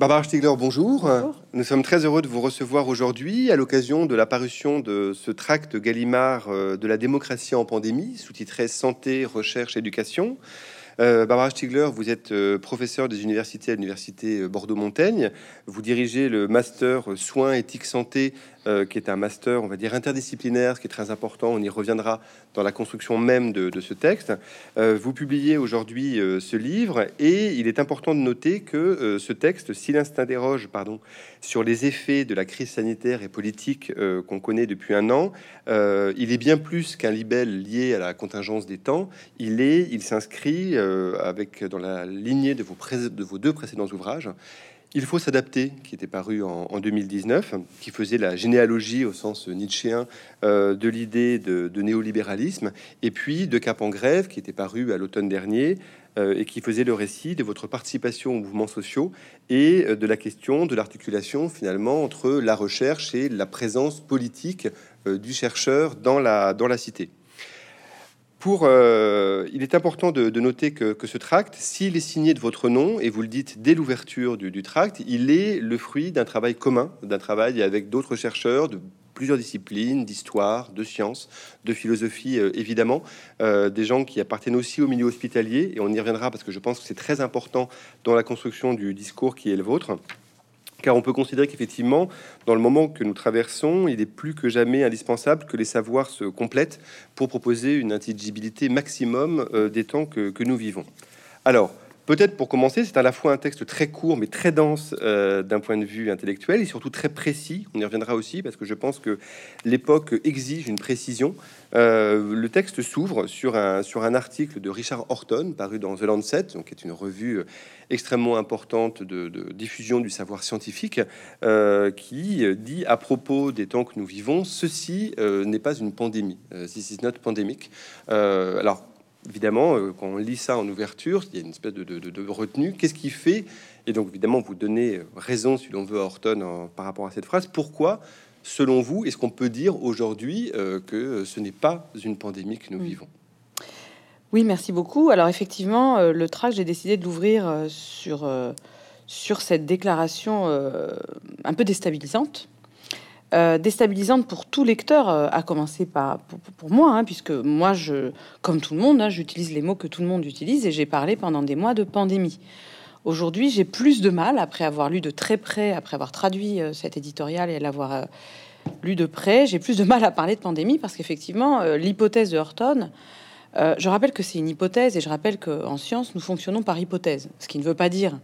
Barbara Stiegler, bonjour. Nous sommes très heureux de vous recevoir aujourd'hui à l'occasion de la parution de ce tract Gallimard euh, de la démocratie en pandémie, sous-titré Santé, Recherche, Éducation. Euh, Barbara Stiegler, vous êtes euh, professeur des universités à l'université Bordeaux-Montaigne. Vous dirigez le master soins, éthique, santé euh, qui est un master, on va dire, interdisciplinaire, ce qui est très important. On y reviendra dans la construction même de, ce texte. Euh, vous publiez aujourd'hui euh, ce livre et il est important de noter que ce texte, s'il s'interroge pardon, sur les effets de la crise sanitaire et politique qu'on connaît depuis un an, il est bien plus qu'un libelle lié à la contingence des temps. Il est, il s'inscrit avec dans la lignée de vos, de vos deux précédents ouvrages il faut s'adapter, qui était paru en, 2019, qui faisait la généalogie au sens nietzschéen euh, de l'idée de, néolibéralisme, et puis de Cap en grève, qui était paru à l'automne dernier, euh, et qui faisait le récit de votre participation aux mouvements sociaux et euh, de la question de l'articulation finalement entre la recherche et la présence politique du chercheur dans la, dans la cité. Euh, il est important de, noter que, ce tract, s'il est signé de votre nom, et vous le dites dès l'ouverture du, tract, il est le fruit d'un travail commun, d'un travail avec d'autres chercheurs de plusieurs disciplines, d'histoire, de sciences, de philosophie, euh, évidemment, euh, des gens qui appartiennent aussi au milieu hospitalier, et on y reviendra parce que je pense que c'est très important dans la construction du discours qui est le vôtre car on peut considérer qu'effectivement, dans le moment que nous traversons, il est plus que jamais indispensable que les savoirs se complètent pour proposer une intelligibilité maximum euh, des temps que, nous vivons. Peut-être pour commencer, c'est à la fois un texte très court mais très dense euh, d'un point de vue intellectuel et surtout très précis. On y reviendra aussi parce que je pense que l'époque exige une précision. Euh, le texte s'ouvre sur un, sur un article de Richard Horton paru dans The Lancet, donc qui est une revue extrêmement importante de, diffusion du savoir scientifique, euh, qui dit à propos des temps que nous vivons, ceci n'est pas une pandémie. This is not pandemic. alors évidemment, euh, quand on lit ça en ouverture, il y a une espèce de, retenue. Qu'est-ce qui fait Et donc, évidemment, vous donnez raison, si l'on veut, à Horton par rapport à cette phrase. Pourquoi, selon vous, est-ce qu'on peut dire aujourd'hui euh, que ce n'est pas une pandémie que nous mm. vivons? Oui, merci beaucoup. Alors, effectivement, euh, le tract, j'ai décidé de l'ouvrir sur, sur cette déclaration un peu déstabilisante euh, déstabilisante pour tout lecteur, euh, à commencer par pour, moi, hein, puisque moi, je, comme tout le monde, hein, j'utilise les mots que tout le monde utilise et j'ai parlé pendant des mois de pandémie. Aujourd'hui, j'ai plus de mal, après avoir lu de très près, après avoir traduit euh, cet éditorial et l'avoir lu de près, j'ai plus de mal à parler de pandémie parce qu'effectivement, l'hypothèse de Horton, je rappelle que c'est une hypothèse et je rappelle qu'en science, nous fonctionnons par hypothèse, ce qui ne veut pas dire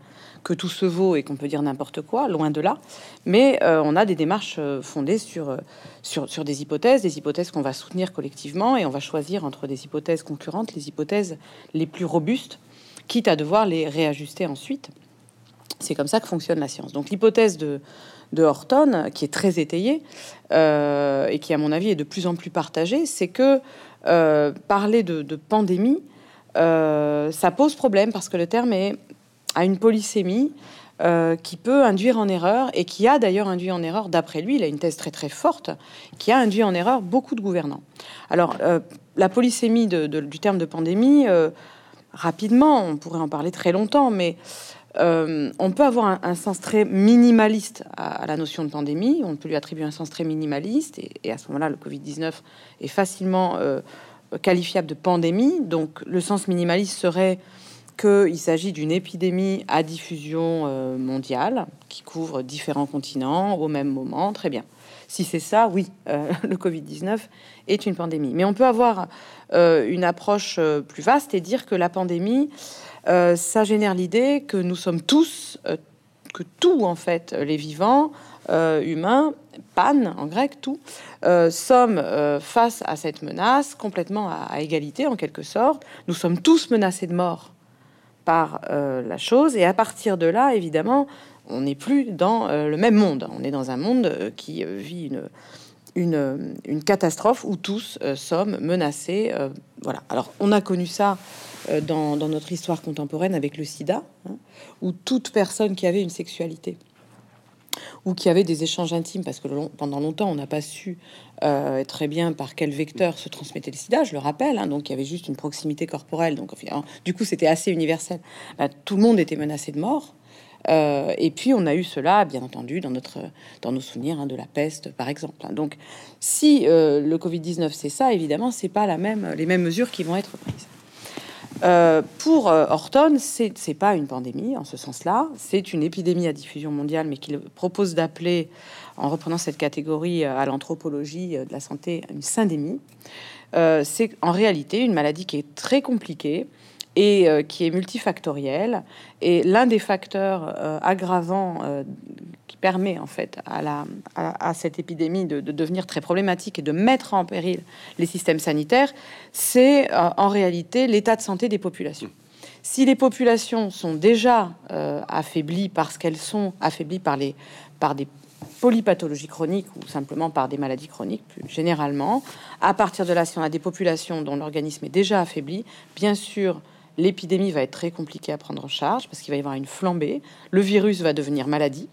que tout se vaut et qu'on peut dire n'importe quoi, loin de là. Mais euh, on a des démarches euh, fondées sur, euh, sur, sur des hypothèses, des hypothèses qu'on va soutenir collectivement et on va choisir entre des hypothèses concurrentes les hypothèses les plus robustes, quitte à devoir les réajuster ensuite. C'est comme ça que fonctionne la science. Donc l'hypothèse de, de Horton, qui est très étayée et qui, à mon avis, est de plus en plus partagée, c'est que parler de pandémie, ça pose problème parce que le terme est à une polysémie euh, qui peut induire en erreur et qui a d'ailleurs induit en erreur, d'après lui, il a une thèse très très forte, qui a induit en erreur beaucoup de gouvernants. Alors, euh, la polysémie du terme de pandémie, euh, rapidement, on pourrait en parler très longtemps, mais on peut avoir un, sens très minimaliste à, la notion de pandémie, on peut lui attribuer un sens très minimaliste, et, et à ce moment-là, le Covid-19 est facilement qualifiable de pandémie, donc le sens minimaliste serait qu'il s'agit d'une épidémie à diffusion euh, mondiale qui couvre différents continents au même moment. Très bien. Si c'est ça, oui, euh, le Covid-19 est une pandémie. Mais on peut avoir euh, une approche plus vaste et dire que la pandémie, ça génère l'idée que nous sommes tous, que tout en fait, les vivants, humains, pan en grec, tout, sommes face à cette menace complètement à, égalité en quelque sorte. Nous sommes tous menacés de mort par euh, la chose. Et à partir de là, évidemment, on n'est plus dans euh, le même monde. On est dans un monde euh, qui vit une, catastrophe où tous sommes menacés. voilà. Alors, on a connu ça dans, dans, notre histoire contemporaine avec le sida, hein, où toute personne qui avait une sexualité ou qui avait des échanges intimes, parce que pendant longtemps, on n'a pas su euh, très bien par quel vecteur se transmettait le sida, je le rappelle, hein, donc il y avait juste une proximité corporelle, donc du coup c'était assez universel. Bah, tout le monde était menacé de mort. Euh, et puis on a eu cela, bien entendu, dans, notre, dans nos souvenirs hein, de la peste, par exemple. Donc si euh, le Covid-19 c'est ça, évidemment, c'est pas la même, les mêmes mesures qui vont être prises. Euh, pour Horton, c'est n'est pas une pandémie en ce sens-là, c'est une épidémie à diffusion mondiale, mais qu'il propose d'appeler, en reprenant cette catégorie à l'anthropologie de la santé, une syndémie. c'est en réalité une maladie qui est très compliquée, et euh, qui est multifactoriel. Et l'un des facteurs euh, aggravants euh, qui permet en fait à, cette épidémie de, devenir très problématique et de mettre en péril les systèmes sanitaires, c'est en réalité l'état de santé des populations. Si les populations sont déjà affaiblies parce qu'elles sont affaiblies par, les, par des polypathologies chroniques ou simplement par des maladies chroniques plus généralement, à partir de là, si on a des populations dont l'organisme est déjà affaibli, bien sûr, l'épidémie va être très compliquée à prendre en charge parce qu'il va y avoir une flambée. Le virus va devenir maladie.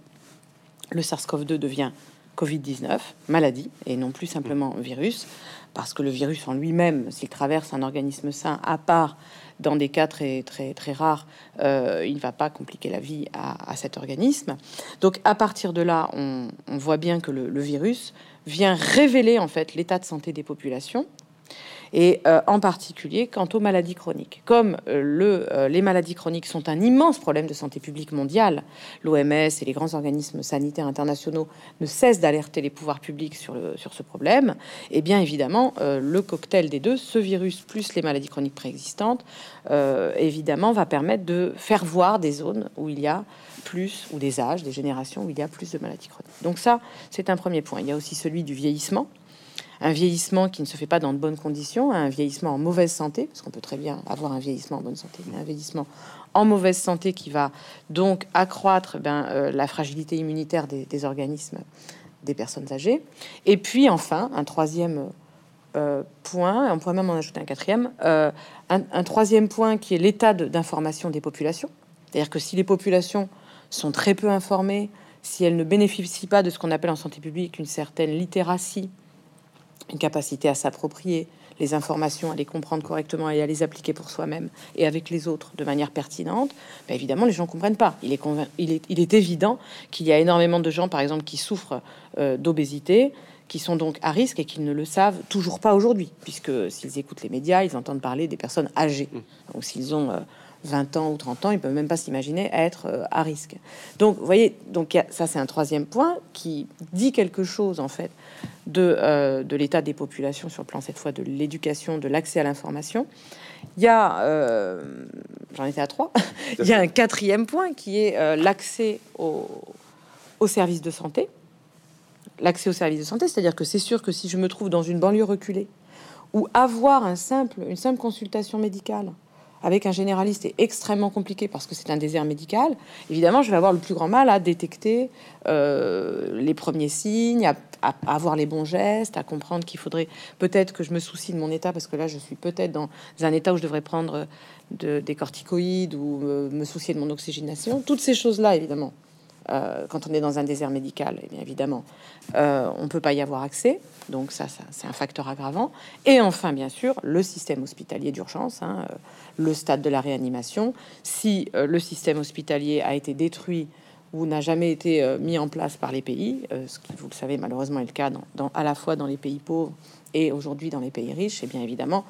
Le SARS-CoV-2 devient Covid-19, maladie, et non plus simplement virus, parce que le virus en lui-même, s'il traverse un organisme sain, à part dans des cas très très très rares, euh, il ne va pas compliquer la vie à, cet organisme. Donc à partir de là, on, voit bien que le virus vient révéler en fait l'état de santé des populations et euh, en particulier quant aux maladies chroniques. Comme euh, euh, les maladies chroniques sont un immense problème de santé publique mondiale, l'OMS et les grands organismes sanitaires internationaux ne cessent d'alerter les pouvoirs publics sur, sur ce problème, et bien évidemment, le cocktail des deux, ce virus plus les maladies chroniques préexistantes, évidemment, va permettre de faire voir des zones où il y a plus, ou des âges, des générations où il y a plus de maladies chroniques. Donc ça, c'est un premier point. Il y a aussi celui du vieillissement un vieillissement qui ne se fait pas dans de bonnes conditions, un vieillissement en mauvaise santé, parce qu'on peut très bien avoir un vieillissement en bonne santé, mais un vieillissement en mauvaise santé qui va donc accroître ben, euh, la fragilité immunitaire des, organismes des personnes âgées. Et puis enfin, un troisième euh, point, on pourrait même en ajouter un quatrième, euh, un, troisième point qui est l'état d'information des populations. C'est-à-dire que si les populations sont très peu informées, si elles ne bénéficient pas de ce qu'on appelle en santé publique une certaine littératie une capacité à s'approprier les informations, à les comprendre correctement et à les appliquer pour soi-même et avec les autres de manière pertinente, ben évidemment, les gens comprennent pas. Il est, il est, il est évident qu'il y a énormément de gens, par exemple, qui souffrent euh, d'obésité, qui sont donc à risque et qui ne le savent toujours pas aujourd'hui, puisque s'ils écoutent les médias, ils entendent parler des personnes âgées. Mmh. Donc s'ils ont... Euh, 20 ans ou 30 ans, ils peuvent même pas s'imaginer être euh, à risque. Donc, vous voyez, donc ça c'est un troisième point qui dit quelque chose en fait de, euh, de l'état des populations sur le plan cette fois de l'éducation, de l'accès à l'information. Il y a, euh, j'en étais à trois, il y a un quatrième point qui est l'accès aux, aux services de santé. L'accès aux services de santé, c'est-à-dire que c'est sûr que si je me trouve dans une banlieue reculée, ou avoir un simple, une simple consultation médicale avec un généraliste est extrêmement compliqué parce que c'est un désert médical, évidemment, je vais avoir le plus grand mal à détecter euh, les premiers signes, à, avoir les bons gestes, à comprendre qu'il faudrait peut-être que je me soucie de mon état parce que là, je suis peut-être dans un état où je devrais prendre de, des corticoïdes ou me soucier de mon oxygénation. Toutes ces choses-là, évidemment, euh, quand on est dans un désert médical, eh évidemment, euh, on ne peut pas y avoir accès. Donc ça, c'est un facteur aggravant. Et enfin, bien sûr, le système hospitalier d'urgence, hein, euh, le stade de la réanimation. Si le système hospitalier a été détruit ou n'a jamais été mis en place par les pays, ce qui, vous le savez, malheureusement est le cas à la fois dans les pays pauvres et aujourd'hui dans les pays riches, et eh bien évidemment,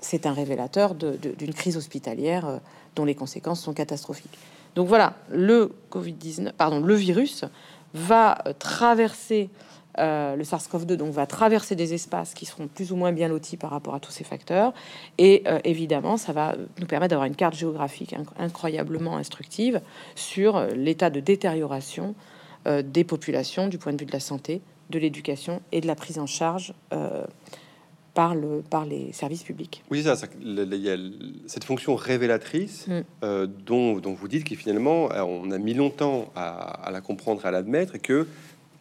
c'est un révélateur d'une crise hospitalière dont les conséquences sont catastrophiques. Donc voilà, le Covid-19, pardon, le virus va traverser euh, le SARS-CoV-2 donc va traverser des espaces qui seront plus ou moins bien lotis par rapport à tous ces facteurs. Et euh, évidemment ça va nous permettre d'avoir une carte géographique incroyablement instructive sur l'état de détérioration euh, des populations du point de vue de la santé, de l'éducation et de la prise en charge par, le, par les services publics. Oui, ça, il y a cette fonction révélatrice mm. euh, dont, dont, vous dites que finalement, euh, on a mis longtemps à, à la comprendre, à l'admettre, et que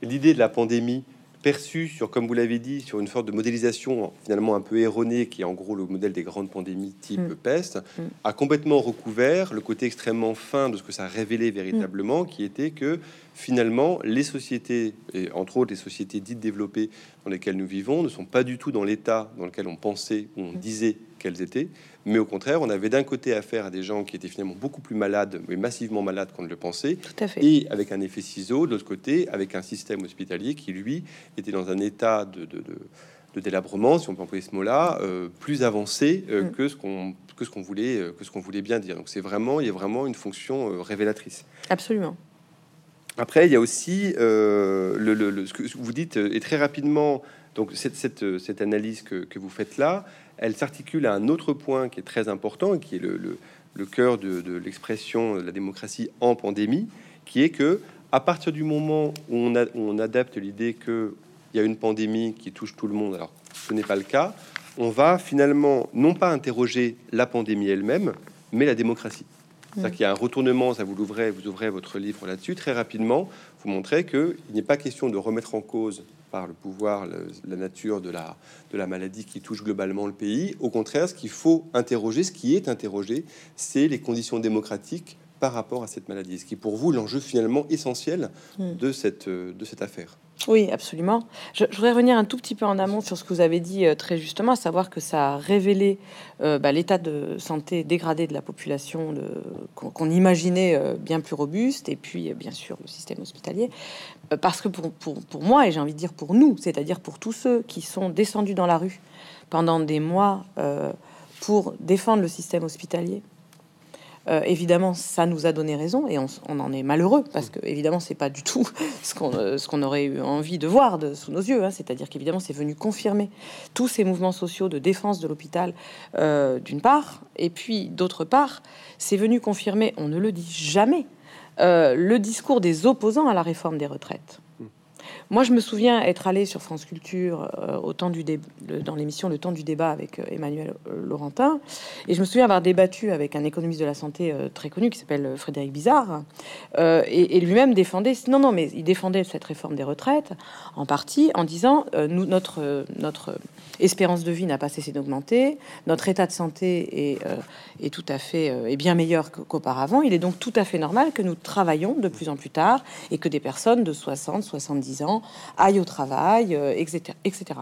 l'idée de la pandémie perçue sur, comme vous l'avez dit, sur une sorte de modélisation finalement un peu erronée, qui est en gros le modèle des grandes pandémies type mm. peste, mm. a complètement recouvert le côté extrêmement fin de ce que ça révélait véritablement, qui était que finalement, les sociétés, et entre autres les sociétés dites développées dans lesquelles nous vivons, ne sont pas du tout dans l'état dans lequel on pensait, ou on disait qu'elles étaient, mais au contraire, on avait d'un côté affaire à des gens qui étaient finalement beaucoup plus malades, mais massivement malades qu'on ne le pensait, Tout à fait. et avec un effet ciseau, de l'autre côté, avec un système hospitalier qui, lui, était dans un état de, de, de- de délabrement, si on peut employer ce mot-là, euh, plus avancé euh, Mm. que ce qu'on que ce qu'on voulait euh, que ce qu'on voulait bien dire. Donc c'est vraiment, il y a vraiment une fonction révélatrice. Absolument. Après, il y a aussi le, le- le- ce que vous dites, et très rapidement, donc cette, cette, cette analyse que, que vous faites là, elle s'articule à un autre point qui est très important, et qui est le, le- le cœur de, de l'expression de la démocratie en pandémie, qui est que à partir du moment où on, a- où on adapte l'idée qu'il y a une pandémie qui touche tout le monde, alors ce n'est pas le cas, on va finalement non pas interroger la pandémie elle-même, mais la démocratie. C'est-à-dire qu'il y a un retournement, ça vous l'ouvrez, vous ouvrez votre livre là-dessus, très rapidement, vous montrez qu'il n'est pas question de remettre en cause par le pouvoir le- la nature de la, de la maladie qui touche globalement le pays. Au contraire, ce qu'il faut interroger, ce qui est interrogé, c'est les conditions démocratiques par rapport à cette maladie. Ce qui est pour vous l'enjeu finalement essentiel Mm. de, cette, de cette affaire. Oui, absolument. Je, voudrais revenir un tout petit peu en amont sur ce que vous avez dit euh, très justement, à savoir que ça a révélé euh, bah, l'état de santé dégradé de la population qu'on imaginait euh, bien plus robuste, et puis bien sûr le système hospitalier. Parce que pour, pour, pour moi, et j'ai envie de dire pour nous, c'est-à-dire pour tous ceux qui sont descendus dans la rue pendant des mois pour défendre le système hospitalier, euh, évidemment, ça nous a donné raison et on, en est malheureux parce que évidemment, c'est pas du tout ce qu'on euh, ce qu'on aurait eu envie de voir de, sous nos yeux. hein. C'est-à-dire qu'évidemment, c'est venu confirmer tous ces mouvements sociaux de défense de l'hôpital euh, d'une part, et puis d'autre part, c'est venu confirmer, on ne le dit jamais, le discours des opposants à la réforme des retraites. Moi, je me souviens être allé sur France Culture euh, au temps du dans l'émission Le temps du débat avec euh, Emmanuel euh, Laurentin, et je me souviens avoir débattu avec un économiste de la santé très connu qui s'appelle Frédéric Bizarre, et, lui-même défendait, non, non, mais il défendait cette réforme des retraites en partie en disant nous, notre, notre espérance de vie n'a pas cessé d'augmenter, notre état de santé est, est tout à fait est bien meilleur qu- qu'auparavant. Il est donc tout à fait normal que nous travaillons de plus en plus tard et que des personnes de 60, 70 ans aillent au travail, euh, etc., etc.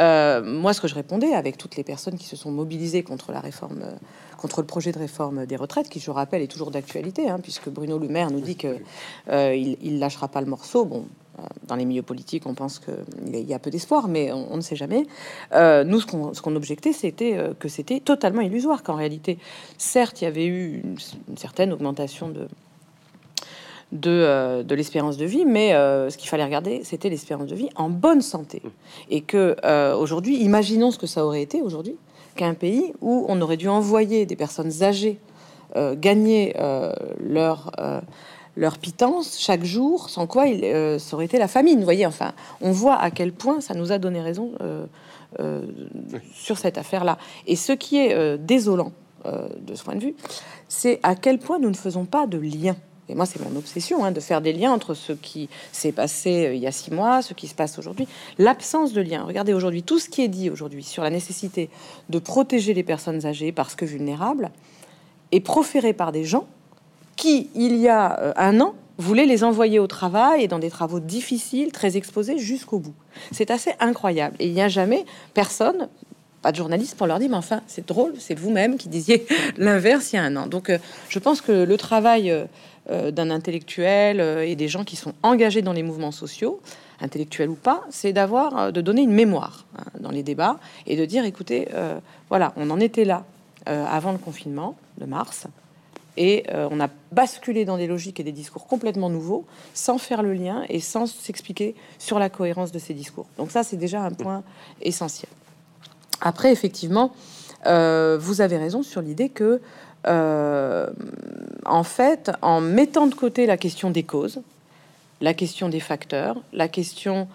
Euh, moi, ce que je répondais avec toutes les personnes qui se sont mobilisées contre la réforme, euh, contre le projet de réforme des retraites, qui, je rappelle, est toujours d'actualité, hein, puisque Bruno Le Maire nous dit que il, lâchera pas le morceau. Bon, dans les milieux politiques, on pense qu'il y a peu d'espoir, mais on, ne sait jamais. Nous, ce qu'on objectait, c'était que c'était totalement illusoire, qu'en réalité, certes, il y avait eu une certaine augmentation de, de, euh, de l'espérance de vie, mais euh, ce qu'il fallait regarder, c'était l'espérance de vie en bonne santé. Et que euh, aujourd'hui, imaginons ce que ça aurait été aujourd'hui, qu'un pays où on aurait dû envoyer des personnes âgées gagner leur leur pitance chaque jour, sans quoi il, euh, ça aurait été la famine. Vous voyez, enfin, on voit à quel point ça nous a donné raison euh, euh, sur cette affaire-là. Et ce qui est désolant de ce point de vue, c'est à quel point nous ne faisons pas de lien. Et moi, c'est mon obsession hein, de faire des liens entre ce qui s'est passé euh, il y a six mois, ce qui se passe aujourd'hui. L'absence de lien. Regardez aujourd'hui tout ce qui est dit aujourd'hui sur la nécessité de protéger les personnes âgées parce que vulnérables est proféré par des gens qui, il y a euh, un an, voulaient les envoyer au travail et dans des travaux difficiles, très exposés jusqu'au bout. C'est assez incroyable. Et il n'y a jamais personne, pas de journaliste, pour leur dire, mais enfin, c'est drôle, c'est vous-même qui disiez l'inverse il y a un an. Donc, euh, je pense que le travail euh, euh, d'un intellectuel et des gens qui sont engagés dans les mouvements sociaux, intellectuels ou pas, c'est d'avoir, de donner une mémoire hein, dans les débats et de dire, écoutez, voilà, on en était là avant le confinement de mars. Et on a basculé dans des logiques et des discours complètement nouveaux, sans faire le lien et sans s'expliquer sur la cohérence de ces discours. Donc ça, c'est déjà un point essentiel. Après, effectivement, euh, vous avez raison sur l'idée que, euh, en fait, en mettant de côté la question des causes, la question des facteurs, la question,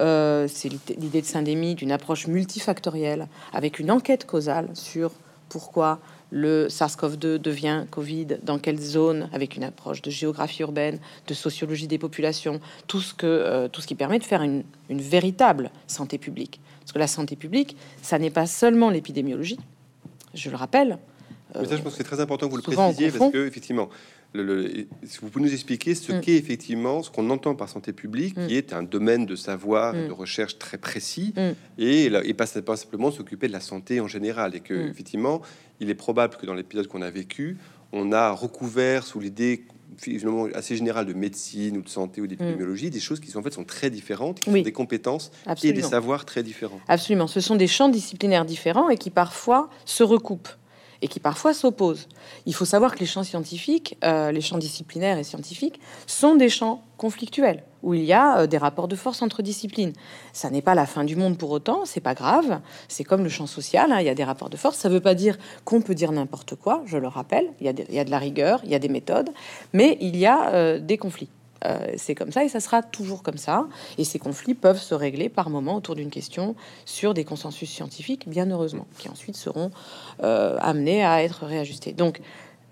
euh, c'est l'idée de syndémie, d'une approche multifactorielle, avec une enquête causale sur pourquoi le SARS-CoV-2 devient Covid, dans quelle zone, avec une approche de géographie urbaine, de sociologie des populations, tout ce, qui permet de faire une véritable santé publique. Parce que la santé publique, ça n'est pas seulement l'épidémiologie, je le rappelle. Mais ça, je pense que c'est très important que vous le précisiez parce que, effectivement, si vous pouvez nous expliquer ce mm. qu'est effectivement ce qu'on entend par santé publique, mm. qui est un domaine de savoir et de recherche très précis, et, et pas, pas simplement s'occuper de la santé en général, et que effectivement, il est probable que dans l'épisode qu'on a vécu, on a recouvert sous l'idée finalement assez générale de médecine ou de santé ou d'épidémiologie, des choses qui sont en fait sont très différentes, qui sont des compétences et des savoirs très différents. Absolument, ce sont des champs disciplinaires différents et qui parfois se recoupent et qui parfois s'opposent. Il faut savoir que les champs scientifiques, euh, les champs disciplinaires et scientifiques, sont des champs conflictuels où il y a euh, des rapports de force entre disciplines. Ça n'est pas la fin du monde pour autant, c'est pas grave. C'est comme le champ social, hein, il y a des rapports de force. Ça ne veut pas dire qu'on peut dire n'importe quoi. Je le rappelle, il y, a de la rigueur, il y a des méthodes, mais il y a euh, des conflits. Euh, c'est comme ça et ça sera toujours comme ça. Et ces conflits peuvent se régler par moment autour d'une question sur des consensus scientifiques, bien heureusement, qui ensuite seront euh, amenés à être réajustés. Donc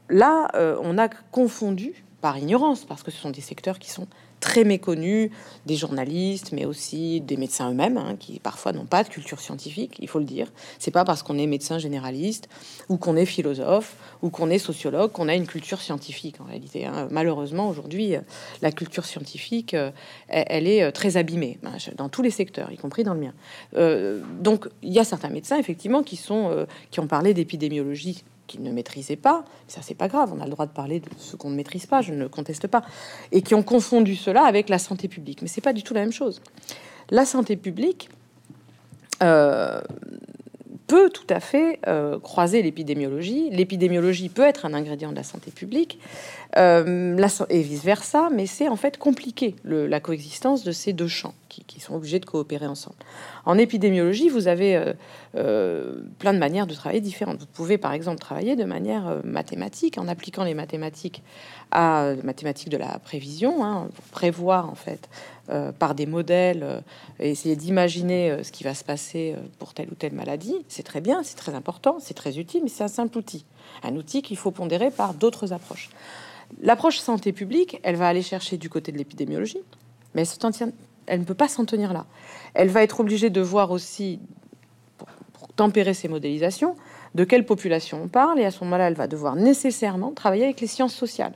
là, euh, on a confondu par ignorance, parce que ce sont des secteurs qui sont très méconnus des journalistes, mais aussi des médecins eux-mêmes, hein, qui parfois n'ont pas de culture scientifique, il faut le dire. C'est pas parce qu'on est médecin généraliste ou qu'on est philosophe ou qu'on est sociologue qu'on a une culture scientifique en réalité. Hein. Malheureusement, aujourd'hui, la culture scientifique, euh, elle, est euh, très abîmée hein, dans tous les secteurs, y compris dans le mien. Euh, donc, il y a certains médecins effectivement qui sont qui ont parlé d'épidémiologie qu'ils ne maîtrisaient pas, ça c'est pas grave, on a le droit de parler de ce qu'on ne maîtrise pas, je ne conteste pas, et qui ont confondu cela avec la santé publique. Mais c'est pas du tout la même chose. La santé publique euh, peut tout à fait euh, croiser l'épidémiologie. L'épidémiologie peut être un ingrédient de la santé publique, euh, et vice-versa, mais c'est en fait compliqué la coexistence de ces deux champs qui, sont obligés de coopérer ensemble. En épidémiologie, vous avez euh, plein de manières de travailler différentes. Vous pouvez par exemple travailler de manière mathématique en appliquant les mathématiques à mathématiques de la prévision, hein, prévoir en fait par des modèles et essayer d'imaginer ce qui va se passer pour telle ou telle maladie. C'est très bien, c'est très important, c'est très utile, mais c'est un simple outil, un outil qu'il faut pondérer par d'autres approches. L'approche santé publique, elle va aller chercher du côté de l'épidémiologie, mais elle, ne peut pas s'en tenir là. Elle va être obligée de voir aussi, pour, pour tempérer ses modélisations, de quelle population on parle, et à ce moment-là, elle va devoir nécessairement travailler avec les sciences sociales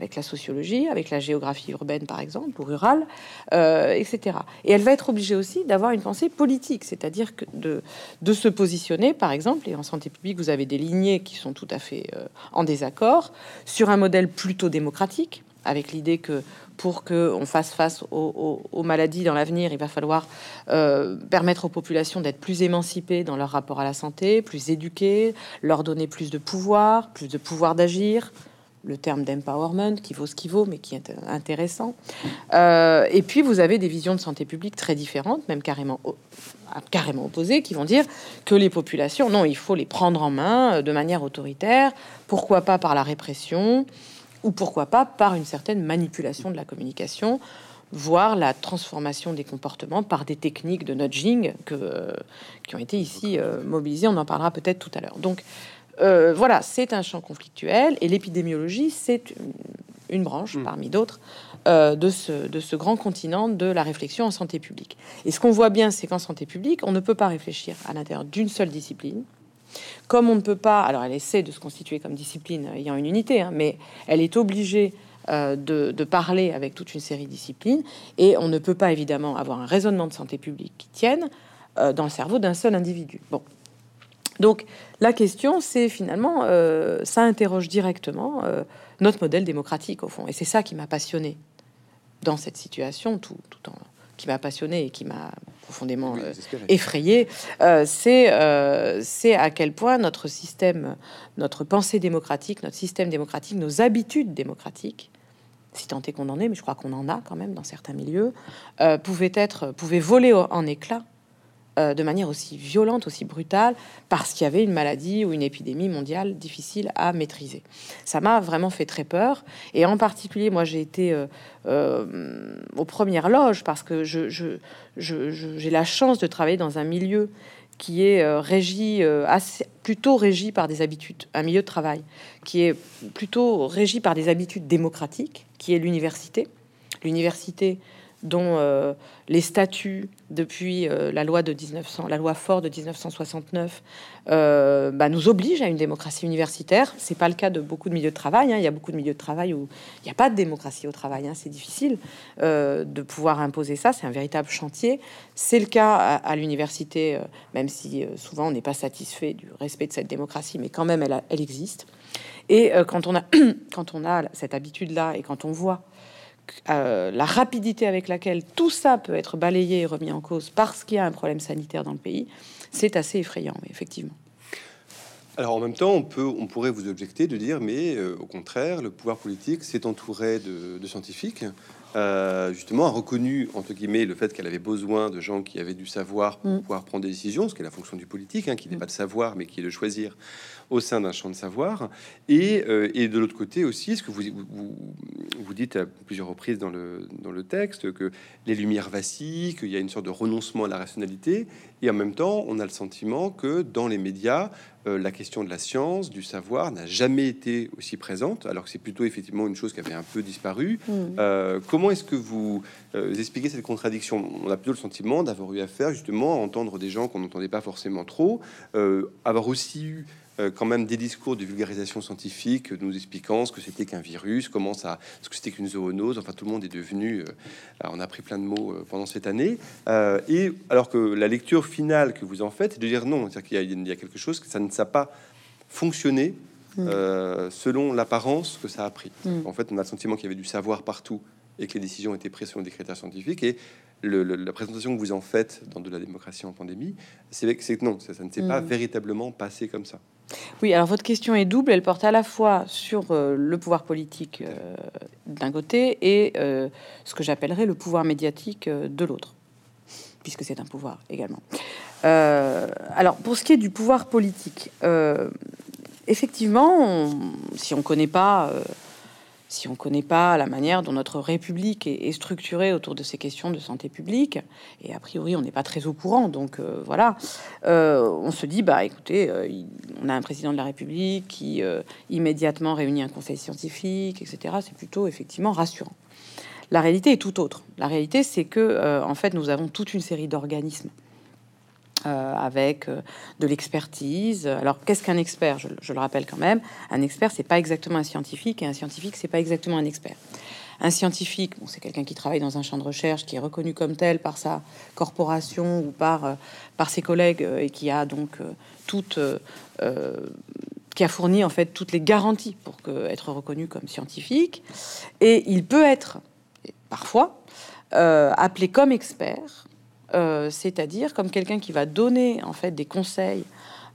avec la sociologie, avec la géographie urbaine par exemple, ou rurale, euh, etc. Et elle va être obligée aussi d'avoir une pensée politique, c'est-à-dire de, de se positionner, par exemple, et en santé publique, vous avez des lignées qui sont tout à fait euh, en désaccord, sur un modèle plutôt démocratique, avec l'idée que pour qu'on fasse face aux, maladies dans l'avenir, il va falloir euh, permettre aux populations d'être plus émancipées dans leur rapport à la santé, plus éduquées, leur donner plus de pouvoir, plus de pouvoir d'agir, le terme d'empowerment qui vaut ce qu'il vaut, mais qui est intéressant. Euh, et puis vous avez des visions de santé publique très différentes, même carrément, carrément opposées, qui vont dire que les populations, non, il faut les prendre en main euh, de manière autoritaire, pourquoi pas par la répression, ou pourquoi pas par une certaine manipulation de la communication, voire la transformation des comportements par des techniques de nudging euh, qui ont été ici mobilisées. On en parlera peut-être tout à l'heure. Donc, euh, voilà, c'est un champ conflictuel et l'épidémiologie, c'est une, branche hmm. parmi d'autres euh, de, ce, de ce grand continent de la réflexion en santé publique. Et ce qu'on voit bien, c'est qu'en santé publique, on ne peut pas réfléchir à l'intérieur d'une seule discipline. Comme on ne peut pas, alors elle essaie de se constituer comme discipline ayant une unité, hein, mais elle est obligée euh, de, de, parler avec toute une série de disciplines, et on ne peut pas évidemment avoir un raisonnement de santé publique qui tienne dans le cerveau d'un seul individu. Bon, donc la question, c'est finalement, euh, ça interroge directement euh, notre modèle démocratique au fond. Et c'est ça qui m'a passionné dans cette situation, tout, en qui m'a passionné et qui m'a profondément euh, effrayé, c'est c'est à quel point notre système, notre pensée démocratique, notre système démocratique, nos habitudes démocratiques, si tant est qu'on en est, mais je crois qu'on en a quand même dans certains milieux, pouvaient être, pouvaient voler en éclats euh, de manière aussi violente, aussi brutale, parce qu'il y avait une maladie ou une épidémie mondiale difficile à maîtriser. Ça m'a vraiment fait très peur. Et en particulier, moi, j'ai été euh, euh, aux premières loges parce que j'ai la chance de travailler dans un milieu qui est régi, assez, plutôt régi par des habitudes, un milieu de travail qui est plutôt régi par des habitudes démocratiques, qui est l'université. L'université dont euh, les statuts depuis euh, la loi de 1900, la loi Fort de 1969, euh, bah, nous obligent à une démocratie universitaire. C'est pas le cas de beaucoup de milieux de travail. Hein. Il y a beaucoup de milieux de travail où il n'y a pas de démocratie au travail. Hein. C'est difficile de pouvoir imposer ça. C'est un véritable chantier. C'est le cas à, l'université, même si souvent on n'est pas satisfait du respect de cette démocratie, mais quand même elle, elle existe. Et quand on a quand on a cette habitude là et quand on voit euh, la rapidité avec laquelle tout ça peut être balayé et remis en cause parce qu'il y a un problème sanitaire dans le pays, c'est assez effrayant, effectivement. Alors en même temps, on, peut, on pourrait vous objecter de dire, mais euh, au contraire, le pouvoir politique s'est entouré de, scientifiques, euh, justement a reconnu, entre guillemets, le fait qu'elle avait besoin de gens qui avaient du savoir pour mm. pouvoir prendre des décisions, ce qui est la fonction du politique, hein, qui n'est mm. pas de savoir, mais qui est de choisir au sein d'un champ de savoir. Et, euh, et de l'autre côté aussi, ce que vous, vous, vous, dites à plusieurs reprises dans le, dans le texte, que les lumières vacillent, qu'il y a une sorte de renoncement à la rationalité. Et en même temps, on a le sentiment que dans les médias, euh, la question de la science, du savoir, n'a jamais été aussi présente, alors que c'est plutôt effectivement une chose qui avait un peu disparu. Mmh. Euh, comment est-ce que vous expliquez cette contradiction? On a plutôt le sentiment d'avoir eu affaire justement à entendre des gens qu'on n'entendait pas forcément trop, avoir aussi eu quand même des discours de vulgarisation scientifique nous expliquant ce que c'était qu'un virus, comment ça, ce que c'était qu'une zoonose. Enfin, tout le monde est devenu. Euh, on a pris plein de mots euh, pendant cette année. et alors que la lecture finale que vous en faites, c'est de dire non, c'est-à-dire qu'il y, a quelque chose que ça ne s'a pas fonctionné mm. selon l'apparence que ça a pris. Mm. En fait, on a le sentiment qu'il y avait du savoir partout et que les décisions étaient prises selon des critères scientifiques. Et la présentation que vous en faites dans de la démocratie en pandémie, c'est que non, ça, ne s'est pas mm. véritablement passé comme ça. Oui, alors votre question est double. Elle porte à la fois sur euh, le pouvoir politique euh, d'un côté et euh, ce que j'appellerais le pouvoir médiatique de l'autre, puisque c'est un pouvoir également. alors, pour ce qui est du pouvoir politique, effectivement, si on ne connaît pas si on ne connaît pas la manière dont notre République est, structurée autour de ces questions de santé publique, et a priori on n'est pas très au courant, donc euh, voilà, euh, on se dit, bah écoutez, euh, on a un président de la République qui immédiatement réunit un conseil scientifique, etc. C'est plutôt effectivement rassurant. La réalité est tout autre. La réalité, c'est que en fait, nous avons toute une série d'organismes euh, avec euh, de l'expertise. Alors, qu'est-ce qu'un expert? Je, le rappelle quand même. Un expert, c'est pas exactement un scientifique, et un scientifique, c'est pas exactement un expert. Un scientifique, bon, c'est quelqu'un qui travaille dans un champ de recherche, qui est reconnu comme tel par sa corporation ou par, euh, par ses collègues, et qui a donc toute, qui a fourni en fait toutes les garanties pour être reconnu comme scientifique. Et il peut être parfois appelé comme expert euh, c'est-à-dire comme quelqu'un qui va donner en fait des conseils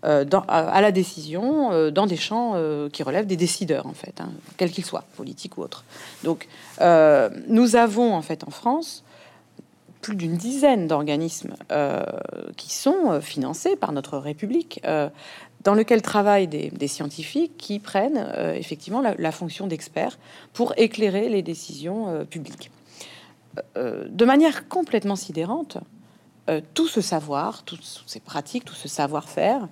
euh, à, la décision euh, dans des champs qui relèvent des décideurs en fait, hein, quels qu'ils soient, politiques ou autres. Donc nous avons en fait en France plus d'une dizaine d'organismes qui sont financés par notre République, dans lequel travaillent des, scientifiques qui prennent effectivement la, la fonction d'experts pour éclairer les décisions publiques. de manière complètement sidérante, euh, tout ce savoir, toutes ces pratiques, tout ce savoir-faire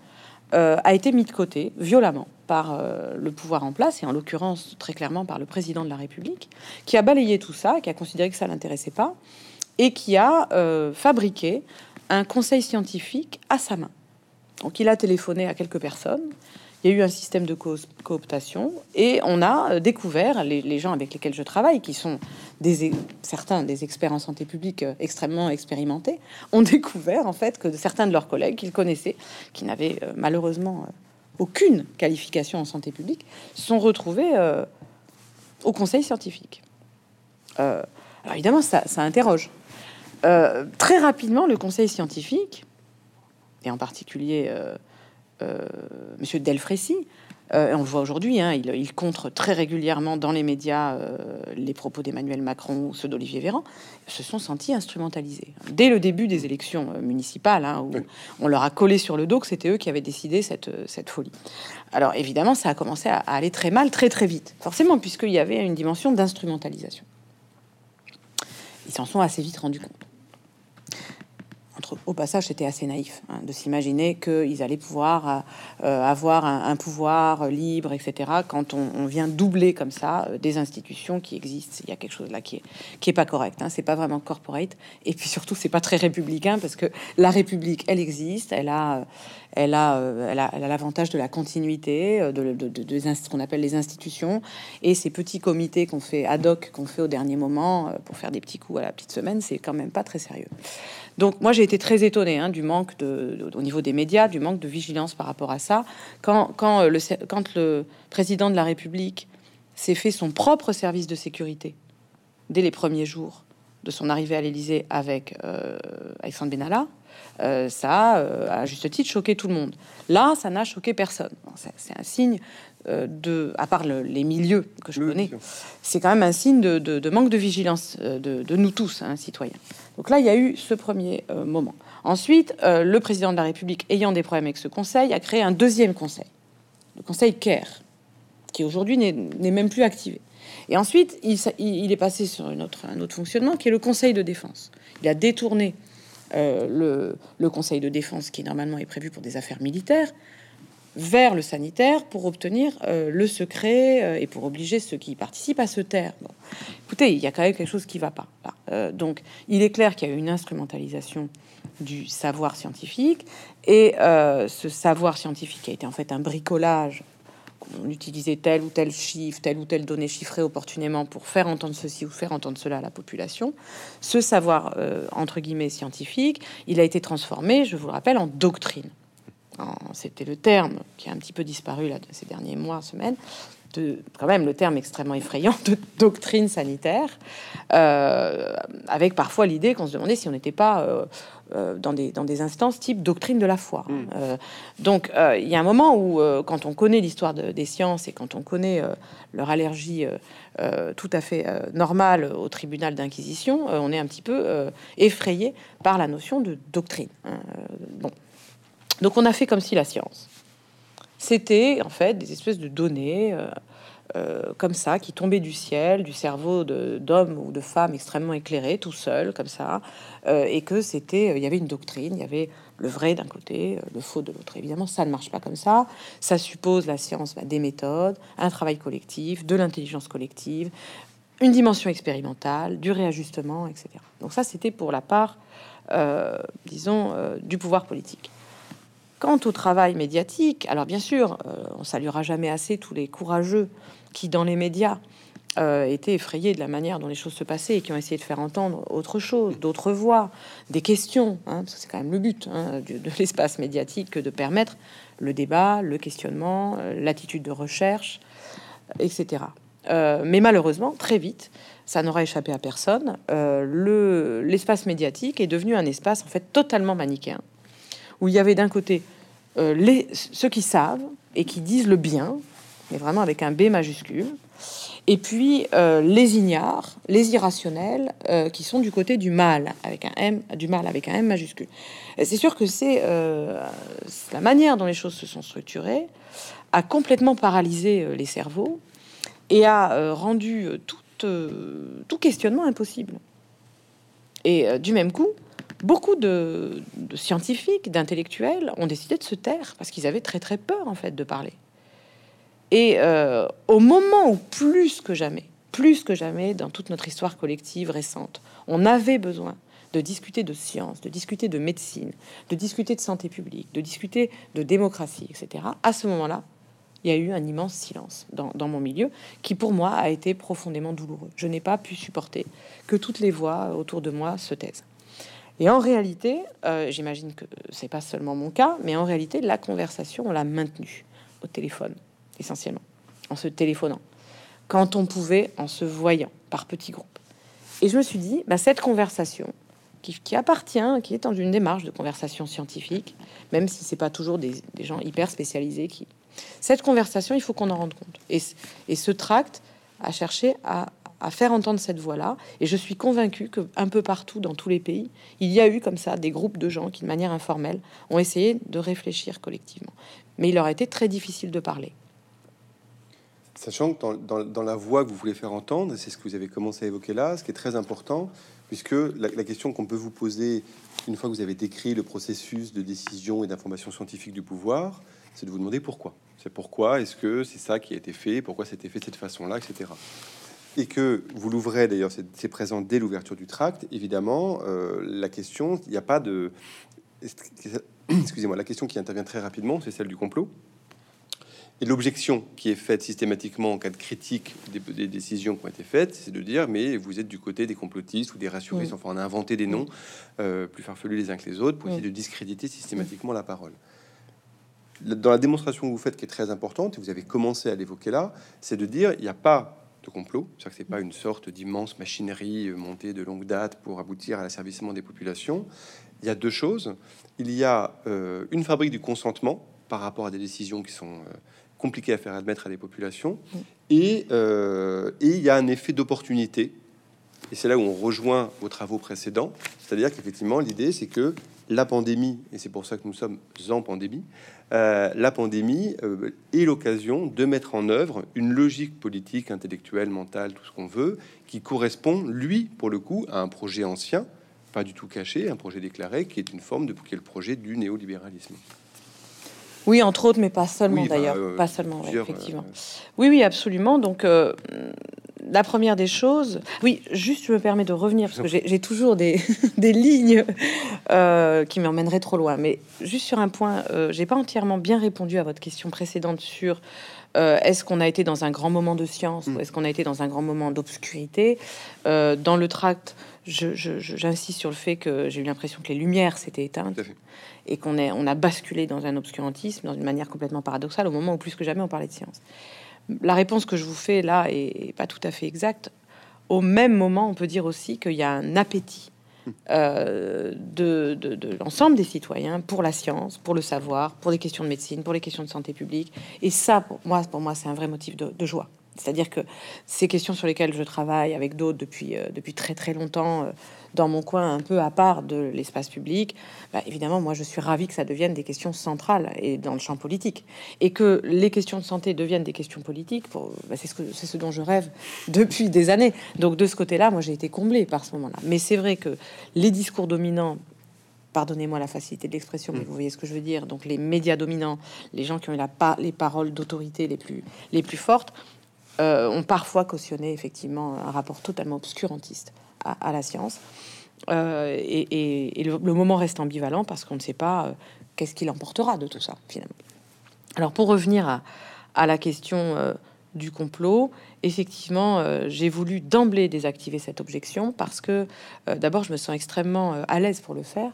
euh, a été mis de côté violemment par euh, le pouvoir en place, et en l'occurrence très clairement par le président de la République, qui a balayé tout ça, qui a considéré que ça l'intéressait pas, et qui a fabriqué un conseil scientifique à sa main. Donc il a téléphoné à quelques personnes, il y a eu un système de cooptation et on a euh, découvert, les, gens avec lesquels je travaille, qui sont des, certains des experts en santé publique euh, extrêmement expérimentés, ont découvert en fait que certains de leurs collègues qu'ils connaissaient, qui n'avaient euh, malheureusement aucune qualification en santé publique, sont retrouvés au conseil scientifique. alors évidemment, ça, interroge. très rapidement, le conseil scientifique, et en particulier Monsieur Delfrécy, euh, on le voit aujourd'hui, hein, il, contre très régulièrement dans les médias euh, les propos d'Emmanuel Macron ou ceux d'Olivier Véran, se sont sentis instrumentalisés. Dès le début des élections municipales, hein, où on leur a collé sur le dos que c'était eux qui avaient décidé cette, cette folie. Alors évidemment, ça a commencé à, aller très mal, très très vite, forcément, puisqu'il y avait une dimension d'instrumentalisation. Ils s'en sont assez vite rendus compte. Au passage, c'était assez naïf hein, de s'imaginer qu'ils allaient pouvoir euh, avoir un, pouvoir libre, etc. Quand on, vient doubler comme ça euh, des institutions qui existent, il y a quelque chose là qui est, qui est pas correct. Hein. C'est pas vraiment corporate. Et puis surtout, c'est pas très républicain parce que la République, elle existe, elle a, elle a, euh, l'avantage de la continuité, de, de, ce qu'on appelle les institutions, et ces petits comités qu'on fait ad hoc, qu'on fait au dernier moment pour faire des petits coups à la petite semaine, c'est quand même pas très sérieux. Donc moi j'ai été très étonnée hein, du manque de, au niveau des médias, du manque de vigilance par rapport à ça. Quand, quand, euh, le, quand le président de la République s'est fait son propre service de sécurité dès les premiers jours de son arrivée à l'Élysée avec euh, Alexandre Benalla, euh, ça a, à juste titre, choqué tout le monde. Là, ça n'a choqué personne. c'est un signe de, à part les milieux que je connais, c'est quand même un signe de, manque de vigilance de, nous tous, hein, citoyens. Donc là, il y a eu ce premier euh, moment. Ensuite, euh, le président de la République, ayant des problèmes avec ce conseil, a créé un deuxième conseil, le conseil CARE, qui aujourd'hui n'est même plus activé. Et ensuite, il, est passé sur un autre fonctionnement qui est le conseil de défense. Il a détourné euh, le, conseil de défense, qui normalement est prévu pour des affaires militaires, vers le sanitaire pour obtenir euh, le secret euh, et pour obliger ceux qui y participent à se taire. Écoutez, il y a quand même quelque chose qui va pas. Euh, donc, il est clair qu'il y a eu une instrumentalisation du savoir scientifique et ce savoir scientifique a été en fait un bricolage. On utilisait tel ou tel chiffre, telle ou telle donnée chiffrée opportunément pour faire entendre ceci ou faire entendre cela à la population. Ce savoir, entre guillemets, scientifique, il a été transformé, je vous le rappelle, en doctrine c'était le terme qui a un petit peu disparu là, ces derniers mois, semaines, de, quand même le terme extrêmement effrayant de doctrine sanitaire, euh, avec parfois l'idée qu'on se demandait si on n'était pas euh, euh, dans, des, dans des instances type doctrine de la foi. Mm. donc il y a un moment où, quand on connaît l'histoire des sciences et quand on connaît leur allergie tout à fait normale au tribunal d'inquisition, on est un petit peu effrayé par la notion de doctrine. Hein. bon, donc on a fait comme si la science, c'était en fait des espèces de données euh, euh, comme ça qui tombaient du ciel, du cerveau d'hommes ou de femmes extrêmement éclairés, tout seuls comme ça, euh, et que c'était, il y avait une doctrine, il y avait le vrai d'un côté, le faux de l'autre. Évidemment, ça ne marche pas comme ça. Ça suppose la science, bah, des méthodes, un travail collectif, de l'intelligence collective, une dimension expérimentale, du réajustement, etc. Donc ça, c'était pour la part, disons, du pouvoir politique. Quant au travail médiatique, alors bien sûr, euh, on saluera jamais assez tous les courageux qui, dans les médias, euh, étaient effrayés de la manière dont les choses se passaient et qui ont essayé de faire entendre autre chose, d'autres voix, des questions. Hein, c'est quand même le but hein, de, l'espace médiatique que de permettre le débat, le questionnement, euh, l'attitude de recherche, etc. mais malheureusement, très vite, ça n'aura échappé à personne. l'espace médiatique est devenu un espace en fait totalement manichéen, où il y avait d'un côté euh, les, ceux qui savent et qui disent le bien, mais vraiment avec un B majuscule, et puis euh, les ignares, les irrationnels, euh, qui sont du côté du mal, avec un M, du mal avec un M majuscule. C'est sûr que c'est la manière dont les choses se sont structurées a complètement paralysé les cerveaux et a rendu tout, tout questionnement impossible. Et du même coup, beaucoup de, scientifiques, d'intellectuels ont décidé de se taire parce qu'ils avaient très très peur en fait de parler. Et euh, au moment où plus que jamais, plus que jamais dans toute notre histoire collective récente, on avait besoin de discuter de science, de discuter de médecine, de discuter de santé publique, de discuter de démocratie, etc. À ce moment-là, il y a eu un immense silence dans, dans, mon milieu qui, pour moi, a été profondément douloureux. Je n'ai pas pu supporter que toutes les voix autour de moi se taisent. Et en réalité, euh, j'imagine que c'est pas seulement mon cas, mais en réalité, la conversation, on l'a maintenue au téléphone, essentiellement, en se téléphonant, quand on pouvait, en se voyant par petits groupes. Et je me suis dit, bah, cette conversation, qui, appartient, qui est dans une démarche de conversation scientifique, même si c'est pas toujours des, gens hyper spécialisés qui. Cette conversation, il faut qu'on en rende compte. Et, et ce tract a cherché à à faire entendre cette voix-là. Et je suis convaincue que un peu partout dans tous les pays, il y a eu comme ça des groupes de gens qui, de manière informelle, ont essayé de réfléchir collectivement. Mais il leur a été très difficile de parler. Sachant que dans, la voie que vous voulez faire entendre, c'est ce que vous avez commencé à évoquer là, ce qui est très important, puisque la, question qu'on peut vous poser une fois que vous avez décrit le processus de décision et d'information scientifique du pouvoir, c'est de vous demander pourquoi. C'est pourquoi est-ce que c'est ça qui a été fait, pourquoi c'était fait de cette façon-là, etc. Et que vous l'ouvrez d'ailleurs, c'est présent dès l'ouverture du tract. Évidemment, euh, la question, il n'y a pas de, excusez-moi, la question qui intervient très rapidement, c'est celle du complot. Et l'objection qui est faite systématiquement en cas de critique des, décisions qui ont été faites, c'est de dire mais vous êtes du côté des complotistes ou des rassuristes. Enfin, on a inventé des noms euh, plus farfelus les uns que les autres pour essayer de discréditer systématiquement la parole. Dans la démonstration que vous faites, qui est très importante, et vous avez commencé à l'évoquer là, c'est de dire il n'y a pas de complot, c'est-à-dire que c'est pas une sorte d'immense machinerie euh, montée de longue date pour aboutir à l'asservissement des populations. Il y a deux choses. Il y a euh, une fabrique du consentement par rapport à des décisions qui sont compliqué à faire admettre à des populations. Euh, et, il y a un effet d'opportunité. Et c'est là où on rejoint vos travaux précédents. C'est-à-dire qu'effectivement, l'idée, c'est que la pandémie, et c'est pour ça que nous sommes en pandémie, euh, la pandémie euh, est l'occasion de mettre en œuvre une logique politique, intellectuelle, mentale, tout ce qu'on veut, qui correspond, lui, pour le coup, à un projet ancien, pas du tout caché, un projet déclaré, qui est une forme de qui est le projet du néolibéralisme. Oui, entre autres, mais pas seulement d'ailleurs. Euh, pas seulement, effectivement. Oui, oui, absolument. Donc, la première des choses, oui, juste, je me permets de revenir, parce que j'ai toujours des, des lignes euh, qui m'emmèneraient trop loin. Mais juste sur un point, j'ai pas entièrement bien répondu à votre question précédente sur est-ce qu'on a été dans un grand moment de science ou mm. est-ce qu'on a été dans un grand moment d'obscurité Dans le tract, j'insiste sur le fait que j'ai eu l'impression que les lumières s'étaient éteintes et qu'on on a basculé dans un obscurantisme, dans une manière complètement paradoxale, au moment où plus que jamais on parlait de science. La réponse que je vous fais là est pas tout à fait exacte. Au même moment, on peut dire aussi qu'il y a un appétit euh, de, l'ensemble des citoyens pour la science, pour le savoir, pour les questions de médecine, pour les questions de santé publique. Et ça, pour moi, pour moi c'est un vrai motif de joie. C'est-à-dire que ces questions sur lesquelles je travaille avec d'autres depuis, euh, depuis très très longtemps, euh, dans mon coin un peu à part de l'espace public, bah, évidemment, moi je suis ravie que ça devienne des questions centrales et dans le champ politique. Et que les questions de santé deviennent des questions politiques, bah, c'est ce, que, ce dont je rêve depuis des années. Donc de ce côté-là, moi j'ai été comblée par ce moment-là. Mais c'est vrai que les discours dominants pardonnez-moi la facilité de l'expression, mais mm. vous voyez ce que je veux dire. Donc les médias dominants, les gens qui ont eu la les paroles d'autorité les plus, les plus fortes, euh, ont parfois cautionné effectivement un rapport totalement obscurantiste à, la science. Euh, et, le, moment reste ambivalent parce qu'on ne sait pas euh, qu'est-ce qu'il emportera de tout ça finalement. Alors pour revenir à, la question du complot, effectivement, j'ai voulu d'emblée désactiver cette objection parce que d'abord je me sens extrêmement à l'aise pour le faire.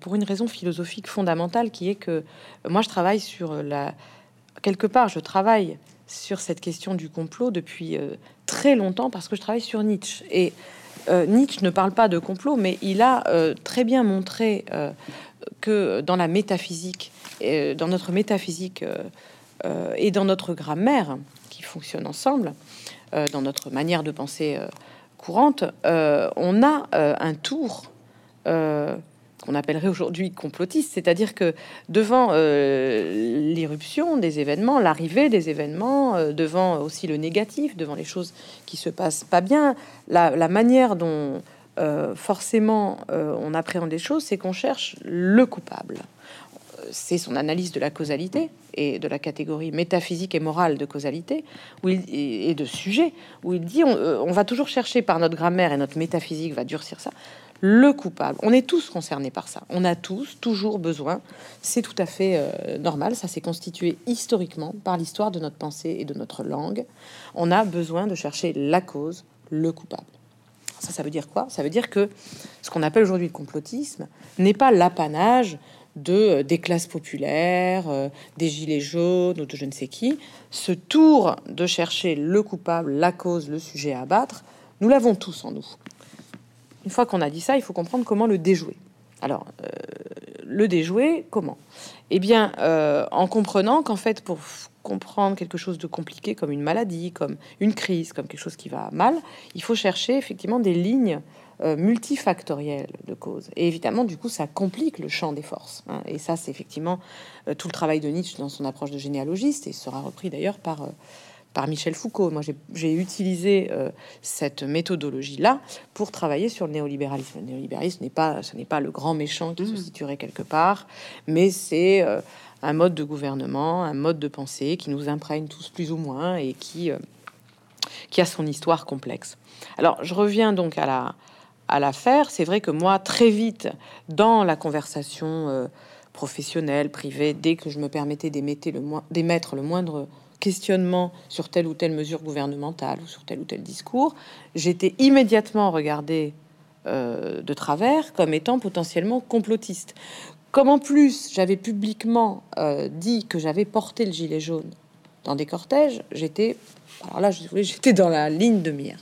pour une raison philosophique fondamentale qui est que moi je travaille sur la quelque part je travaille sur cette question du complot depuis euh, très longtemps parce que je travaille sur Nietzsche. Et euh, Nietzsche ne parle pas de complot, mais il a euh, très bien montré que dans la métaphysique, dans notre métaphysique et dans notre grammaire qui fonctionne ensemble, dans notre manière de penser courante, on a un tour qu'on appellerait aujourd'hui complotiste, c'est-à-dire que devant euh, l'irruption des événements, l'arrivée des événements, euh, devant aussi le négatif, devant les choses qui se passent pas bien, la, manière dont euh, forcément on appréhende les choses, c'est qu'on cherche le coupable. C'est son analyse de la causalité et de la catégorie métaphysique et morale de causalité où il, et de sujet, où il dit on, on va toujours chercher par notre grammaire et notre métaphysique va durcir ça, le coupable. On est tous concernés par ça. On a tous toujours besoin. C'est tout à fait euh, normal. Ça s'est constitué historiquement par l'histoire de notre pensée et de notre langue. On a besoin de chercher la cause, le coupable. Ça, ça veut dire quoi? Ça veut dire que ce qu'on appelle aujourd'hui le complotisme n'est pas l'apanage de euh, des classes populaires, euh, des gilets jaunes ou de je ne sais qui. Ce tour de chercher le coupable, la cause, le sujet à abattre, nous l'avons tous en nous. Une fois qu'on a dit ça, il faut comprendre comment le déjouer. Alors, euh, le déjouer, comment? Eh bien, euh, en comprenant qu'en fait, pour comprendre quelque chose de compliqué comme une maladie, comme une crise, comme quelque chose qui va mal, il faut chercher effectivement des lignes multifactoriel de causes. Et évidemment, du coup, ça complique le champ des forces. Hein. Et ça, c'est effectivement tout le travail de Nietzsche dans son approche de généalogiste, et sera repris d'ailleurs par par Michel Foucault. Moi, j'ai utilisé euh, cette méthodologie-là pour travailler sur le néolibéralisme. Le néolibéralisme n'est pas, ce n'est pas le grand méchant qui se mmh. situerait quelque part, mais c'est euh, un mode de gouvernement, un mode de pensée qui nous imprègne tous plus ou moins et qui, euh, qui a son histoire complexe. Alors, je reviens donc à la à l'affaire. C'est vrai que moi, très vite, dans la conversation professionnelle, privée, dès que je me permettais d'émettre le, d'émettre le moindre questionnement sur telle ou telle mesure gouvernementale ou sur tel ou tel discours, j'étais immédiatement regardé euh, de travers comme étant potentiellement complotiste. Comme en plus j'avais publiquement euh, dit que j'avais porté le gilet jaune dans des cortèges, j'étais alors là, j'étais dans la ligne de mire.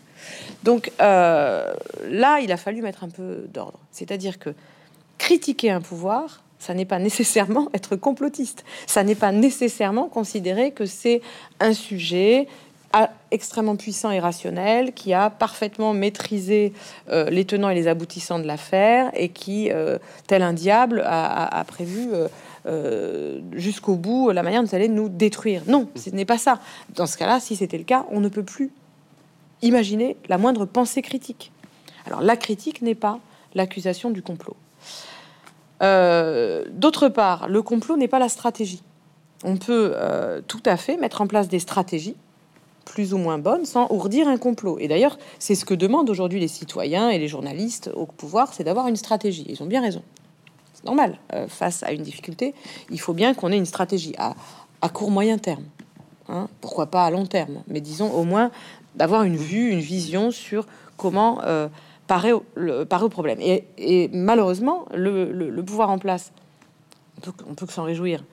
Donc euh, là, il a fallu mettre un peu d'ordre. C'est-à-dire que critiquer un pouvoir, ça n'est pas nécessairement être complotiste. Ça n'est pas nécessairement considérer que c'est un sujet extrêmement puissant et rationnel, qui a parfaitement maîtrisé euh, les tenants et les aboutissants de l'affaire et qui, euh, tel un diable, a, prévu euh, jusqu'au bout la manière dont allait nous détruire. Non, ce n'est pas ça. Dans ce cas-là, si c'était le cas, on ne peut plus imaginer la moindre pensée critique. Alors la critique n'est pas l'accusation du complot. Euh, d'autre part, le complot n'est pas la stratégie. On peut euh, tout à fait mettre en place des stratégies plus ou moins bonnes sans ourdir un complot. Et d'ailleurs, c'est ce que demandent aujourd'hui les citoyens et les journalistes au pouvoir, c'est d'avoir une stratégie. Ils ont bien raison. C'est normal. Euh, face à une difficulté, il faut bien qu'on ait une stratégie à, court moyen terme. Hein. pourquoi pas à long terme, mais disons au moins d'avoir une vue, une vision sur comment paraît au, problème. Et, malheureusement, le, pouvoir en place, on peut, que s'en réjouir,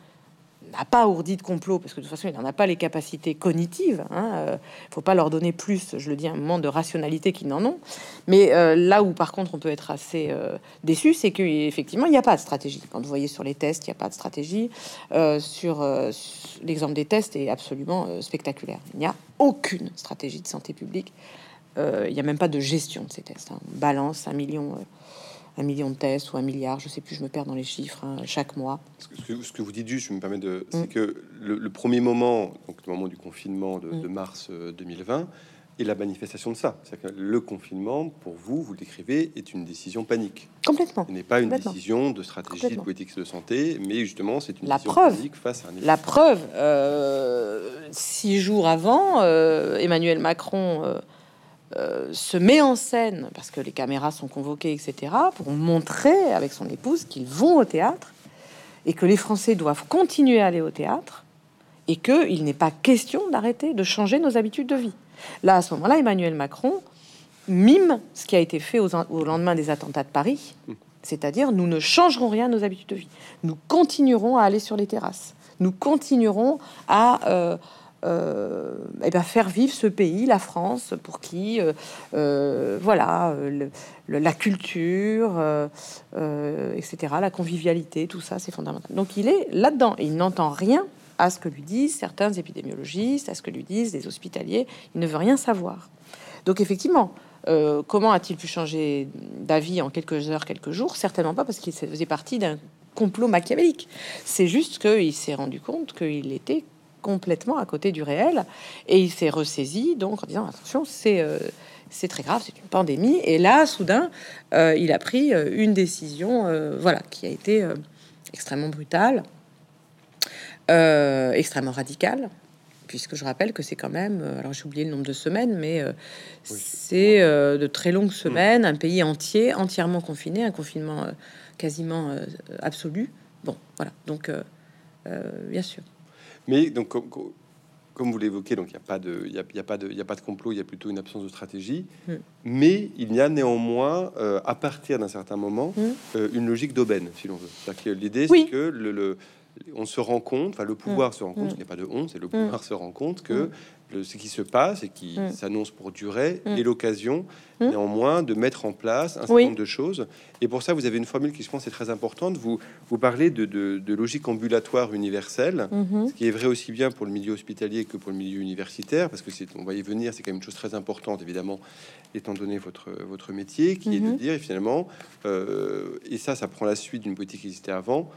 n'a pas ourdi de complot, parce que de toute façon, il n'en a pas les capacités cognitives. Il hein, ne euh, faut pas leur donner plus, je le dis, un moment de rationalité qu'ils n'en ont. Mais euh, là où, par contre, on peut être assez euh, déçu, c'est qu'effectivement, il n'y a pas de stratégie. Quand vous voyez sur les tests, il n'y a pas de stratégie. sur l'exemple des tests est absolument spectaculaire. Il n'y a aucune stratégie de santé publique il n'y a même pas de gestion de ces tests. Hein. On balance un million, euh, un million de tests ou un milliard, je sais plus, je me perds dans les chiffres, hein, chaque mois. Ce que, vous dites juste, je me permets de... C'est mm. que le, premier moment, donc le moment du confinement de, mm. mars 2020, euh, est la manifestation de ça. C'est que le confinement, pour vous, vous le décrivez, est une décision panique. Complètement. Ce n'est pas une décision de stratégie de politique de santé, mais justement, c'est une la décision preuve, panique face à un La preuve, six jours avant, Emmanuel Macron euh, se met en scène, parce que les caméras sont convoquées, etc., pour montrer avec son épouse qu'ils vont au théâtre et que les Français doivent continuer à aller au théâtre et qu'il n'est pas question d'arrêter de changer nos habitudes de vie. Là, à ce moment-là, Emmanuel Macron mime ce qui a été fait au lendemain des attentats de Paris, c'est-à-dire nous ne changerons rien à nos habitudes de vie. Nous continuerons à aller sur les terrasses. Nous continuerons à... Euh, euh, eh ben faire vivre ce pays, la France, pour qui, euh, euh, voilà, la culture, etc., la convivialité, tout ça, c'est fondamental. Donc il est là-dedans et il n'entend rien à ce que lui disent certains épidémiologistes, à ce que lui disent les hospitaliers. Il ne veut rien savoir. Donc effectivement, comment a-t-il pu changer d'avis en quelques heures, quelques jours? Certainement pas parce qu'il faisait partie d'un complot machiavélique. C'est juste qu'il s'est rendu compte qu'il était complètement à côté du réel. Et il s'est ressaisi donc en disant attention c'est euh, c'est très grave c'est une pandémie. Et là soudain euh, il a pris euh, une décision voilà qui a été extrêmement brutale extrêmement radicale puisque je rappelle que c'est quand même alors j'ai oublié le nombre de semaines mais c'est de très longues semaines un pays entier entièrement confiné un confinement quasiment absolu. Bon voilà. Donc bien sûr mais donc, comme, vous l'évoquez, donc il n'y a pas de, il y a, pas de, il a pas de complot, il y a plutôt une absence de stratégie. Hmm. Mais il y a néanmoins, euh, à partir d'un certain moment, hmm. euh, une logique d'aubaine, si l'on veut. L'idée, c'est que le, on se rend compte, enfin le pouvoir hmm. se rend compte, il n'y a pas de honte, c'est le pouvoir se rend compte que ce qui se passe et qui Mm. s'annonce pour durer Mm. est l'occasion Mm. néanmoins de mettre en place un certain Oui. nombre de choses. Et pour ça, vous avez une formule qui, je pense, est très importante. Vous, vous parlez de, de- de logique ambulatoire universelle, Mhm. ce qui est vrai aussi bien pour le milieu hospitalier que pour le milieu universitaire, parce que c'est, on va y venir, c'est quand même une chose très importante, évidemment, étant donné votre, votre métier, qui est de Mhm. dire, finalement, euh, et ça, ça prend la suite d'une politique qui existait avant,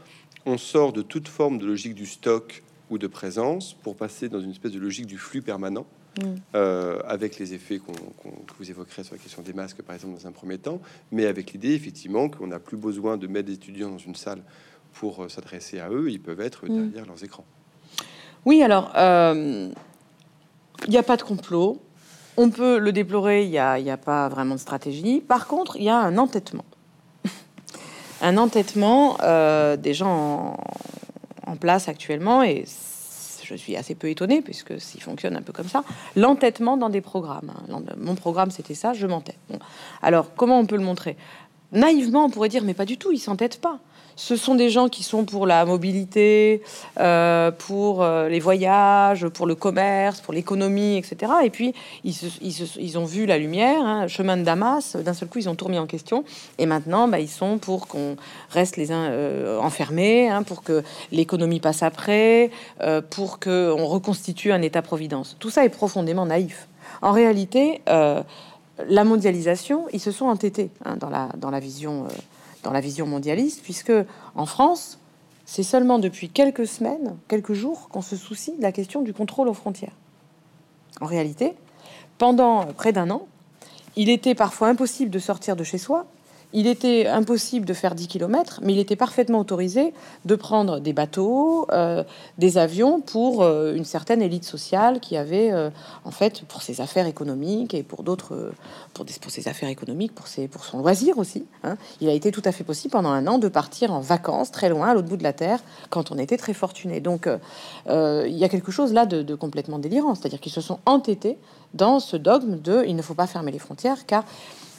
on sort de toute forme de logique du stock ou de présence pour passer dans une espèce de logique du flux permanent Mm. euh, avec les effets qu'on, qu'on- que vous évoquerez sur la question des masques, par exemple, dans un premier temps, mais avec l'idée, effectivement, qu'on n'a plus besoin de mettre des étudiants dans une salle pour euh, s'adresser à eux, ils peuvent être Mm. derrière leurs écrans. Oui, alors, euh, il n'y a pas de complot. On peut le déplorer, il n'y a, a pas vraiment de stratégie. Par contre, il y a un entêtement. un entêtement euh, des gens en, en place actuellement, et je suis assez peu étonnée, puisque s'il fonctionne un peu comme ça, l'entêtement dans des programmes. hein. Mon programme, c'était ça, je m'entête. Alors, comment on peut le montrer? Naïvement, on pourrait dire, mais pas du tout, ils s'entêtent pas. Ce sont des gens qui sont pour la mobilité, euh, pour euh, les voyages, pour le commerce, pour l'économie, etc. Et puis, ils, ont vu la lumière, hein, chemin de Damas, d'un seul coup, ils ont tout remis en question. Et maintenant, bah, ils sont pour qu'on reste les uns euh, enfermés, hein, pour que l'économie passe après, pour qu'on reconstitue un État-providence. Tout ça est profondément naïf. En réalité, la mondialisation, ils se sont entêtés hein, dans, la, vision, dans la vision mondialiste, puisque en France, c'est seulement depuis quelques semaines, quelques jours, qu'on se soucie de la question du contrôle aux frontières. En réalité, pendant près d'un an, il était parfois impossible de sortir de chez soi, il était impossible de faire 10 km, mais il était parfaitement autorisé de prendre des bateaux, euh, des avions pour euh, une certaine élite sociale qui avait, euh, en fait, pour ses affaires économiques et pour d'autres, pour, ses affaires économiques, pour, ses, pour son loisir aussi. hein. Il a été tout à fait possible pendant un an de partir en vacances très loin, à l'autre bout de la terre, quand on était très fortuné. Donc, il y a quelque chose là de complètement délirant, c'est-à-dire qu'ils se sont entêtés dans ce dogme de il ne faut pas fermer les frontières, car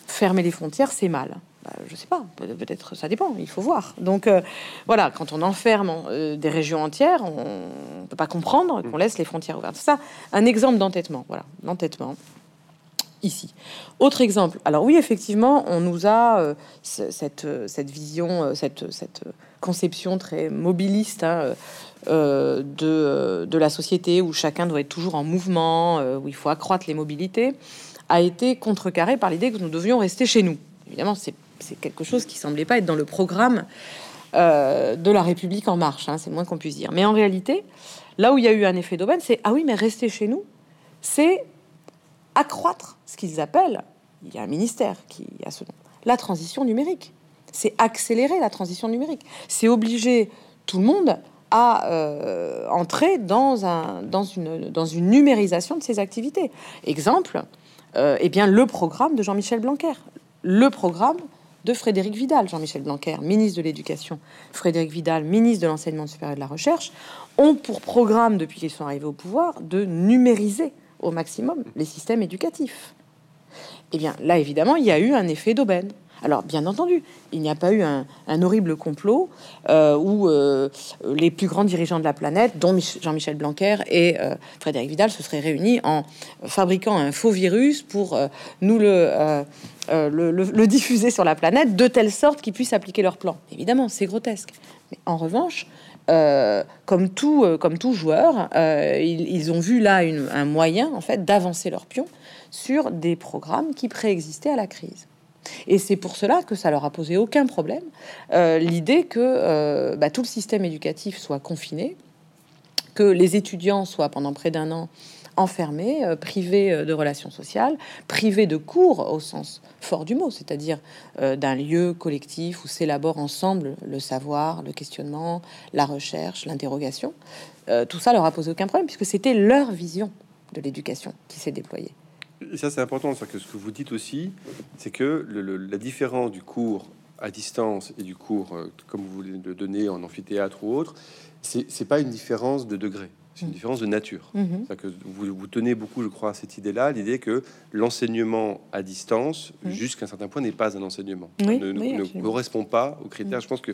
fermer les frontières, c'est mal. Bah, je sais pas, peut- peut-être ça dépend, il faut voir. Donc euh, voilà, quand on enferme euh, des régions entières, on ne peut pas comprendre qu'on laisse les frontières ouvertes. C'est ça, un exemple d'entêtement, voilà, d'entêtement ici. Autre exemple, alors oui, effectivement, on nous a euh, ce- cette, vision, cette, conception très mobiliste hein, de, la société où chacun doit être toujours en mouvement, où il faut accroître les mobilités, a été contrecarrée par l'idée que nous devions rester chez nous. Évidemment, c'est c'est quelque chose qui semblait pas être dans le programme euh, de la République en marche, hein, c'est moins qu'on puisse dire. Mais en réalité, là où il y a eu un effet d'aubaine, c'est ah oui, mais rester chez nous, c'est accroître ce qu'ils appellent, il y a un ministère qui a ce nom, la transition numérique. C'est accélérer la transition numérique. C'est obliger tout le monde à euh, entrer dans, un, dans, une, dans une numérisation de ses activités. Exemple, euh, eh bien, le programme de Jean-Michel Blanquer. Le programme de Frédéric Vidal, Jean-Michel Blanquer, ministre de l'Éducation, Frédéric Vidal, ministre de l'Enseignement supérieur et de la Recherche, ont pour programme, depuis qu'ils sont arrivés au pouvoir, de numériser au maximum les systèmes éducatifs. Eh bien, là, évidemment, il y a eu un effet d'aubaine. Alors, bien entendu, il n'y a pas eu un, horrible complot euh, où euh, les plus grands dirigeants de la planète, dont Mich- Jean-Michel Blanquer et euh, Frédéric Vidal, se seraient réunis en fabriquant un faux virus pour nous le, diffuser sur la planète de telle sorte qu'ils puissent appliquer leur plan. Évidemment, c'est grotesque. Mais en revanche, comme tout, joueur, ils, ont vu là un moyen en fait d'avancer leur pion sur des programmes qui préexistaient à la crise. Et c'est pour cela que ça leur a posé aucun problème euh, l'idée que euh, bah, tout le système éducatif soit confiné, que les étudiants soient pendant près d'un an enfermés, euh, privés de relations sociales, privés de cours au sens fort du mot, c'est-à-dire d'un lieu collectif où s'élabore ensemble le savoir, le questionnement, la recherche, l'interrogation. Tout ça leur a posé aucun problème puisque c'était leur vision de l'éducation qui s'est déployée. Et ça, c'est important, c'est que ce que vous dites aussi, c'est que le- le- la différence du cours à distance et du cours, euh, comme vous voulez le donner en amphithéâtre ou autre, c'est pas une différence de degré. c'est une différence de nature. Mhm. Que vous, vous, tenez beaucoup, je crois, à cette idée-là, l'idée que l'enseignement à distance, mhm. jusqu'à un certain point, n'est pas un enseignement, ne, correspond pas aux critères. Mhm. Je pense que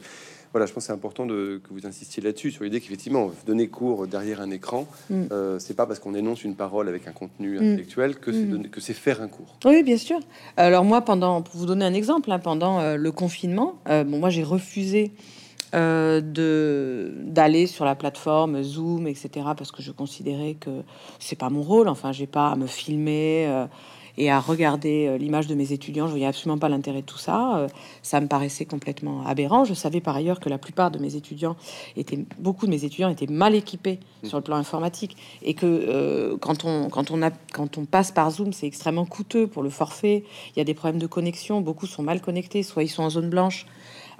voilà, je pense c'est important de, que vous insistiez là-dessus sur l'idée qu'effectivement, donner cours derrière un écran, euh, c'est pas parce qu'on énonce une parole avec un contenu intellectuel que c'est que c'est faire un cours. Oui, bien sûr. Alors moi, pendant, pour vous donner un exemple, hein, pendant euh, le confinement, euh, bon, moi j'ai refusé euh, de d'aller sur la plateforme Zoom, etc. Parce que je considérais que c'est pas mon rôle. Enfin, j'ai pas à me filmer euh, et à regarder euh, l'image de mes étudiants. Je voyais absolument pas l'intérêt de tout ça. ça me paraissait complètement aberrant. Je savais par ailleurs que la plupart de mes étudiants étaient, beaucoup de mes étudiants étaient mal équipés mmh. sur le plan informatique et que quand on quand on a quand on passe par Zoom, c'est extrêmement coûteux pour le forfait. Il y a des problèmes de connexion. Beaucoup sont mal connectés, soit ils sont en zone blanche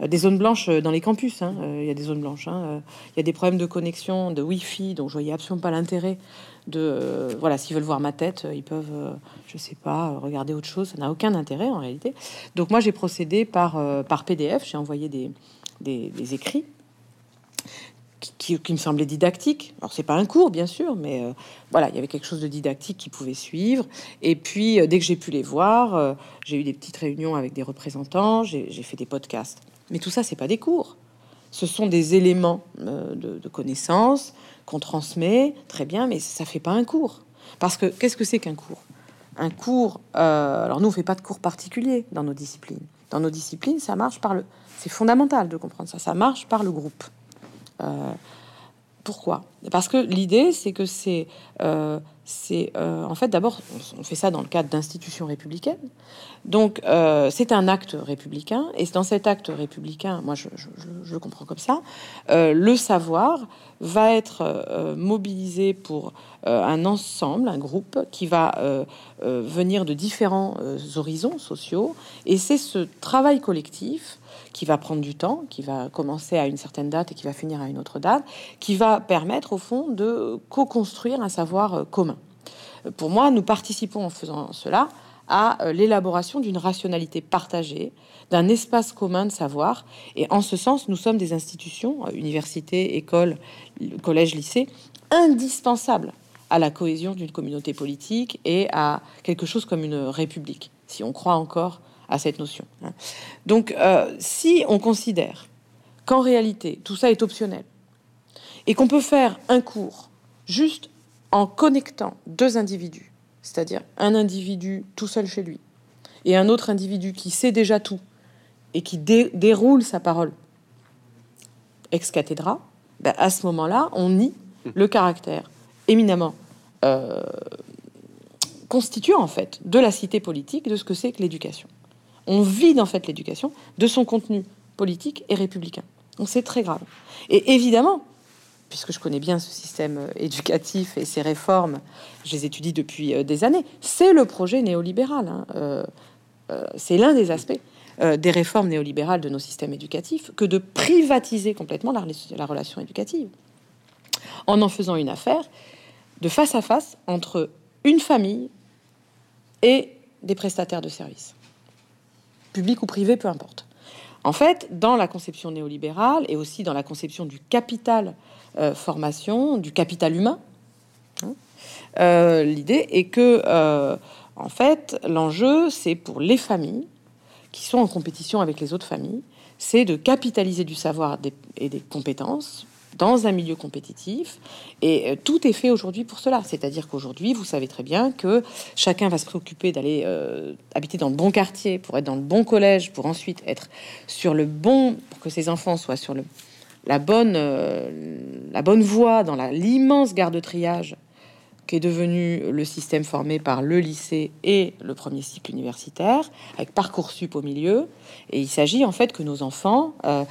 euh, des zones blanches euh, dans les campus. Hein, euh, il y a des zones blanches. Hein, il y a des problèmes de connexion, de Wi-Fi, donc je voyais absolument pas l'intérêt de. voilà, s'ils veulent voir ma tête, ils peuvent, je sais pas, regarder autre chose. Ça n'a aucun intérêt en réalité. Donc moi, j'ai procédé par, par PDF. J'ai envoyé des, des, écrits qui, qui, me semblaient didactiques. Alors c'est pas un cours bien sûr, mais voilà, il y avait quelque chose de didactique qui pouvait suivre. Et puis dès que j'ai pu les voir, j'ai eu des petites réunions avec des représentants, j'ai fait des podcasts. Mais tout ça, c'est pas des cours. Ce sont des éléments euh, de, connaissances qu'on transmet, très bien, mais ça fait pas un cours. Parce que qu'est-ce que c'est qu'un cours? Un cours, euh, alors nous, on fait pas de cours particuliers dans nos disciplines. Dans nos disciplines, ça marche par le... C'est fondamental de comprendre ça. Ça marche par le groupe. Euh, pourquoi? Parce que l'idée, c'est que c'est c'est euh, en fait d'abord on fait ça dans le cadre d'institutions républicaines. Donc euh, c'est un acte républicain et dans cet acte républicain moi je, je, comprends comme ça euh, le savoir va être mobilisé pour un ensemble un groupe qui va venir de différents horizons sociaux et c'est ce travail collectif qui va prendre du temps, qui va commencer à une certaine date et qui va finir à une autre date, qui va permettre au fond de co-construire un savoir commun. Pour moi, nous participons en faisant cela à euh, l'élaboration d'une rationalité partagée, d'un espace commun de savoir. Et en ce sens, nous sommes des institutions, euh, universités, écoles, collèges, lycées, indispensables à la cohésion d'une communauté politique et à quelque chose comme une république, si on croit encore à cette notion. Hein. Donc, euh, si on considère qu'en réalité, tout ça est optionnel et qu'on peut faire un cours juste en connectant deux individus, c'est-à-dire un individu tout seul chez lui et un autre individu qui sait déjà tout et qui déroule sa parole ex cathedra, ben à ce moment-là, on nie le caractère éminemment euh, constituant en fait de la cité politique de ce que c'est que l'éducation on vide en fait l'éducation de son contenu politique et républicain. Donc c'est très grave. Et évidemment, puisque je connais bien ce système euh, éducatif et ses réformes, je les étudie depuis euh, des années, c'est le projet néolibéral. Hein. Euh, c'est l'un des aspects des réformes néolibérales de nos systèmes éducatifs que de privatiser complètement la, la relation éducative en en faisant une affaire de face à face entre une famille et des prestataires de services public ou privé, peu importe. En fait, dans la conception néolibérale et aussi dans la conception du capital euh, formation, du capital humain, hein, euh, l'idée est que, euh, en fait, l'enjeu, c'est pour les familles qui sont en compétition avec les autres familles, c'est de capitaliser du savoir et des compétences dans un milieu compétitif. Et euh, tout est fait aujourd'hui pour cela. C'est-à-dire qu'aujourd'hui, vous savez très bien que chacun va se préoccuper d'aller euh, habiter dans le bon quartier, pour être dans le bon collège, pour ensuite être sur le bon, pour que ses enfants soient sur le, la, bonne, euh, la bonne voie dans l'immense garde de triage qui est devenu le système formé par le lycée et le premier cycle universitaire, avec Parcoursup au milieu. Et il s'agit en fait que nos enfants euh,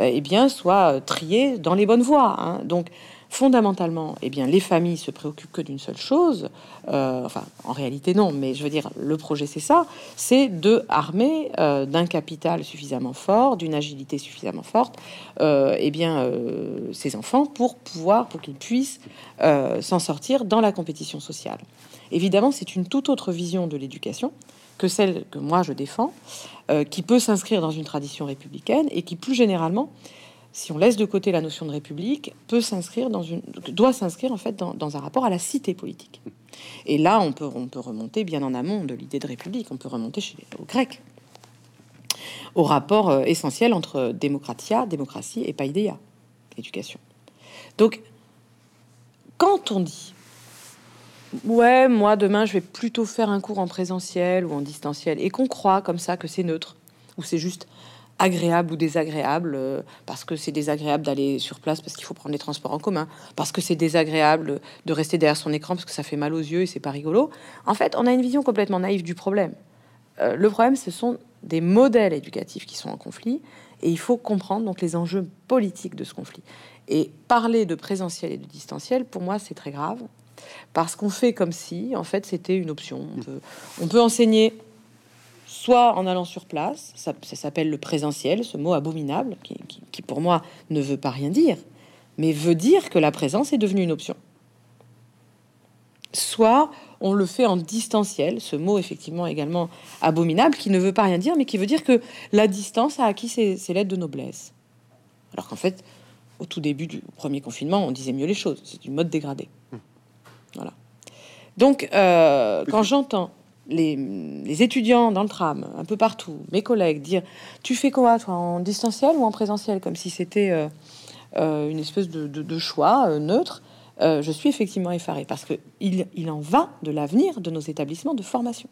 euh eh bien, soient triés dans les bonnes voies. Hein. Donc, fondamentalement, eh bien, les familles se préoccupent que d'une seule chose. Euh, enfin, en réalité, non, mais je veux dire, le projet, c'est ça c'est de armer euh, d'un capital suffisamment fort, d'une agilité suffisamment forte, euh, eh bien, ces enfants pour pouvoir, pour qu'ils puissent s'en sortir dans la compétition sociale. Évidemment, c'est une toute autre vision de l'éducation que celle que moi je défends, qui peut s'inscrire dans une tradition républicaine et qui, plus généralement, si on laisse de côté la notion de république, peut s'inscrire dans une, doit s'inscrire en fait dans, un rapport à la cité politique. Et là, on peut, on peut remonter bien en amont de l'idée de république. On peut remonter chez les Grecs au rapport euh, essentiel entre démocratia, démocratie et paideia, l'éducation. Donc, quand on dit ouais, moi demain je vais plutôt faire un cours en présentiel ou en distanciel, et qu'on croit comme ça que c'est neutre, ou c'est juste agréable ou désagréable, euh, parce que c'est désagréable d'aller sur place parce qu'il faut prendre les transports en commun, parce que c'est désagréable de rester derrière son écran parce que ça fait mal aux yeux et c'est pas rigolo. En fait, on a une vision complètement naïve du problème. Euh, le problème, ce sont des modèles éducatifs qui sont en conflit, et il faut comprendre donc les enjeux politiques de ce conflit. Et parler de présentiel et de distanciel, pour moi, c'est très grave, parce qu'on fait comme si, en fait, c'était une option. on peut enseigner soit en allant sur place, ça, s'appelle le présentiel, ce mot abominable, qui, pour moi ne veut pas rien dire, mais veut dire que la présence est devenue une option. Soit on le fait en distanciel, ce mot effectivement également abominable, qui ne veut pas rien dire, mais qui veut dire que la distance a acquis ses, lettres de noblesse. Alors qu'en fait, au tout début du premier confinement, on disait mieux les choses, c'est une mode dégradée. Voilà. Donc, euh, quand j'entends les, étudiants dans le tram, un peu partout, mes collègues, dire Tu fais quoi, toi, en distanciel ou en présentiel? Comme si c'était euh, euh, une espèce de, choix euh, neutre. je suis effectivement effaré parce qu'il il en va de l'avenir de nos établissements de formation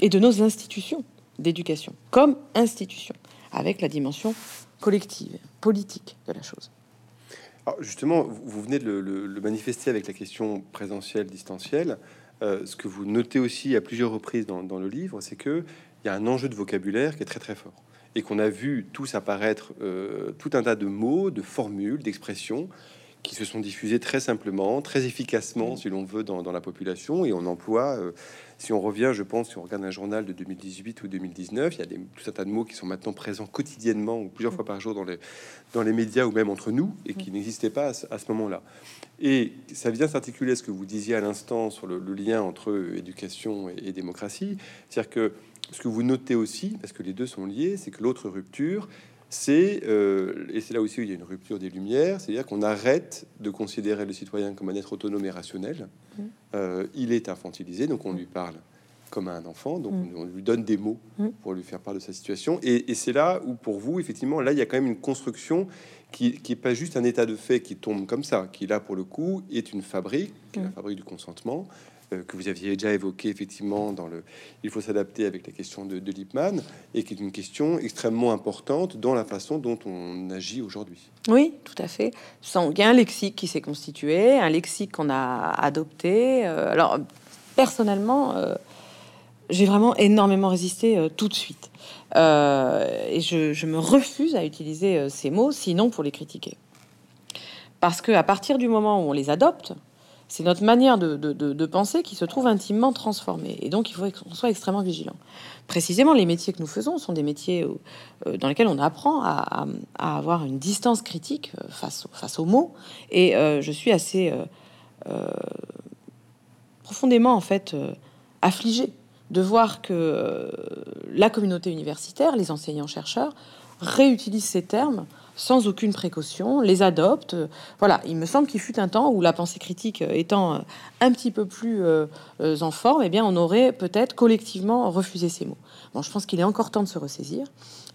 et de nos institutions d'éducation comme institution, avec la dimension collective, politique de la chose. justement, vous venez de le, manifester avec la question présentielle, distancielle. Euh, ce que vous notez aussi à plusieurs reprises dans, le livre, c'est que il y a un enjeu de vocabulaire qui est très très fort et qu'on a vu tous apparaître euh, tout un tas de mots, de formules, d'expressions qui se sont diffusés très simplement, très efficacement, si l'on veut, dans, la population. Et on emploie, euh, si on revient, je pense, si on regarde un journal de 2018 ou 2019, il y a des, tout un tas de mots qui sont maintenant présents quotidiennement ou plusieurs fois par jour dans les, dans les médias ou même entre nous et qui n'existaient pas à ce, moment-là. Et ça vient s'articuler à ce que vous disiez à l'instant sur le, lien entre éducation et, et démocratie. C'est-à-dire que ce que vous notez aussi, parce que les deux sont liés, c'est que l'autre rupture, c'est, euh, et c'est là aussi où il y a une rupture des lumières, c'est-à-dire qu'on arrête de considérer le citoyen comme un être autonome et rationnel. Mmh. Euh, il est infantilisé, donc on lui parle comme à un enfant, donc mmh. on lui donne des mots mmh. pour lui faire part de sa situation. Et, c'est là où, pour vous, effectivement, là, il y a quand même une construction qui n'est pas juste un état de fait qui tombe comme ça, qui là, pour le coup, est une fabrique, la fabrique du consentement, que vous aviez déjà évoqué effectivement dans le il faut s'adapter avec la question de, de Lippmann et qui est une question extrêmement importante dans la façon dont on agit aujourd'hui. Oui, tout à fait. Il y a un lexique qui s'est constitué, un lexique qu'on a adopté. Euh, alors personnellement, euh, j'ai vraiment énormément résisté tout de suite. et je, je, me refuse à utiliser ces mots, sinon pour les critiquer. Parce que à partir du moment où on les adopte, c'est notre manière de, penser qui se trouve intimement transformée. Et donc, il faut qu'on soit extrêmement vigilant. Précisément, les métiers que nous faisons sont des métiers euh, dans lesquels on apprend à, avoir une distance critique euh, face, aux mots. Et euh, je suis assez profondément, en fait, affligée de voir que la communauté universitaire, les enseignants-chercheurs, réutilisent ces termes sans aucune précaution, les adopte. Voilà, il me semble qu'il fut un temps où la pensée critique étant un petit peu plus euh, en forme, eh bien, on aurait peut-être collectivement refusé ces mots. Bon, je pense qu'il est encore temps de se ressaisir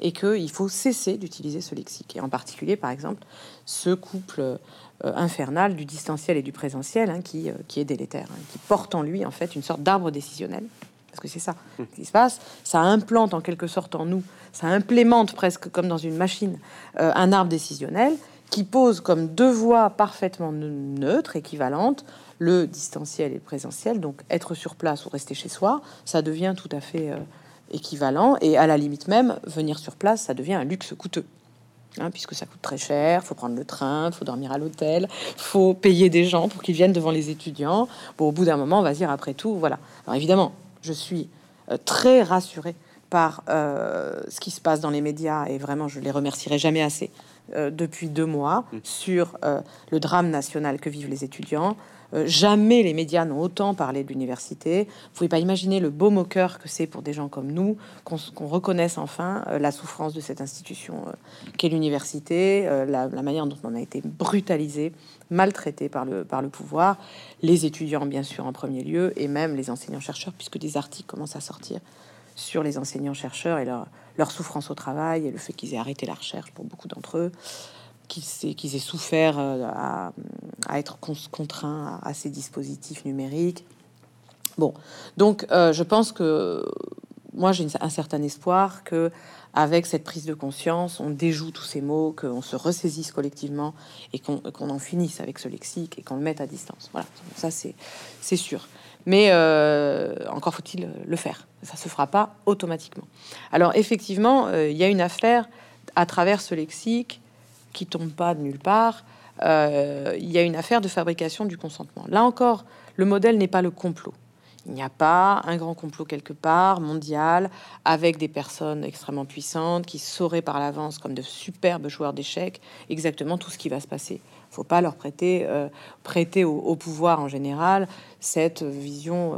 et qu'il faut cesser d'utiliser ce lexique. Et en particulier, par exemple, ce couple euh, infernal du distanciel et du présentiel hein, qui, euh, qui est délétère, hein, qui porte en lui en fait une sorte d'arbre décisionnel parce que c'est ça qui se passe. Ça implante en quelque sorte en nous, ça implémente presque comme dans une machine euh, un arbre décisionnel qui pose comme deux voies parfaitement neutres, équivalentes, le distanciel et le présentiel. Donc être sur place ou rester chez soi, ça devient tout à fait euh, équivalent. Et à la limite même, venir sur place, ça devient un luxe coûteux. Hein, puisque ça coûte très cher, faut prendre le train, faut dormir à l'hôtel, faut payer des gens pour qu'ils viennent devant les étudiants. Bon, au bout d'un moment, on va dire après tout, voilà. Alors évidemment, je suis euh, très rassurée par ce qui se passe dans les médias, et vraiment, je les remercierai jamais assez, depuis deux mois, mmh. sur le drame national que vivent les étudiants, euh, jamais les médias n'ont autant parlé de l'université. Vous pouvez pas imaginer le beau moqueur que c'est pour des gens comme nous qu'on reconnaisse enfin euh, la souffrance de cette institution euh, qu'est l'université, la, manière dont on a été brutalisé, maltraité par le, par le pouvoir, les étudiants bien sûr en premier lieu, et même les enseignants-chercheurs, puisque des articles commencent à sortir sur les enseignants-chercheurs et leur, leur souffrance au travail et le fait qu'ils aient arrêté la recherche pour beaucoup d'entre eux qu'ils aient souffert euh, à, être contraints à, ces dispositifs numériques. Bon, donc euh, je pense que moi j'ai un certain espoir que avec cette prise de conscience, on déjoue tous ces mots, qu'on se ressaisisse collectivement et qu'on en finisse avec ce lexique et qu'on le mette à distance. Voilà, ça c'est sûr. Mais euh, encore faut-il le faire. Ça se fera pas automatiquement. Alors effectivement, il y a une affaire à travers ce lexique qui tombe pas de nulle part. Euh, il y a une affaire de fabrication du consentement. Là encore, le modèle n'est pas le complot. Il n'y a pas un grand complot quelque part, mondial, avec des personnes extrêmement puissantes qui sauraient par l'avance, comme de superbes joueurs d'échecs, exactement tout ce qui va se passer. Il faut pas leur prêter, euh, prêter au, pouvoir en général cette vision, euh,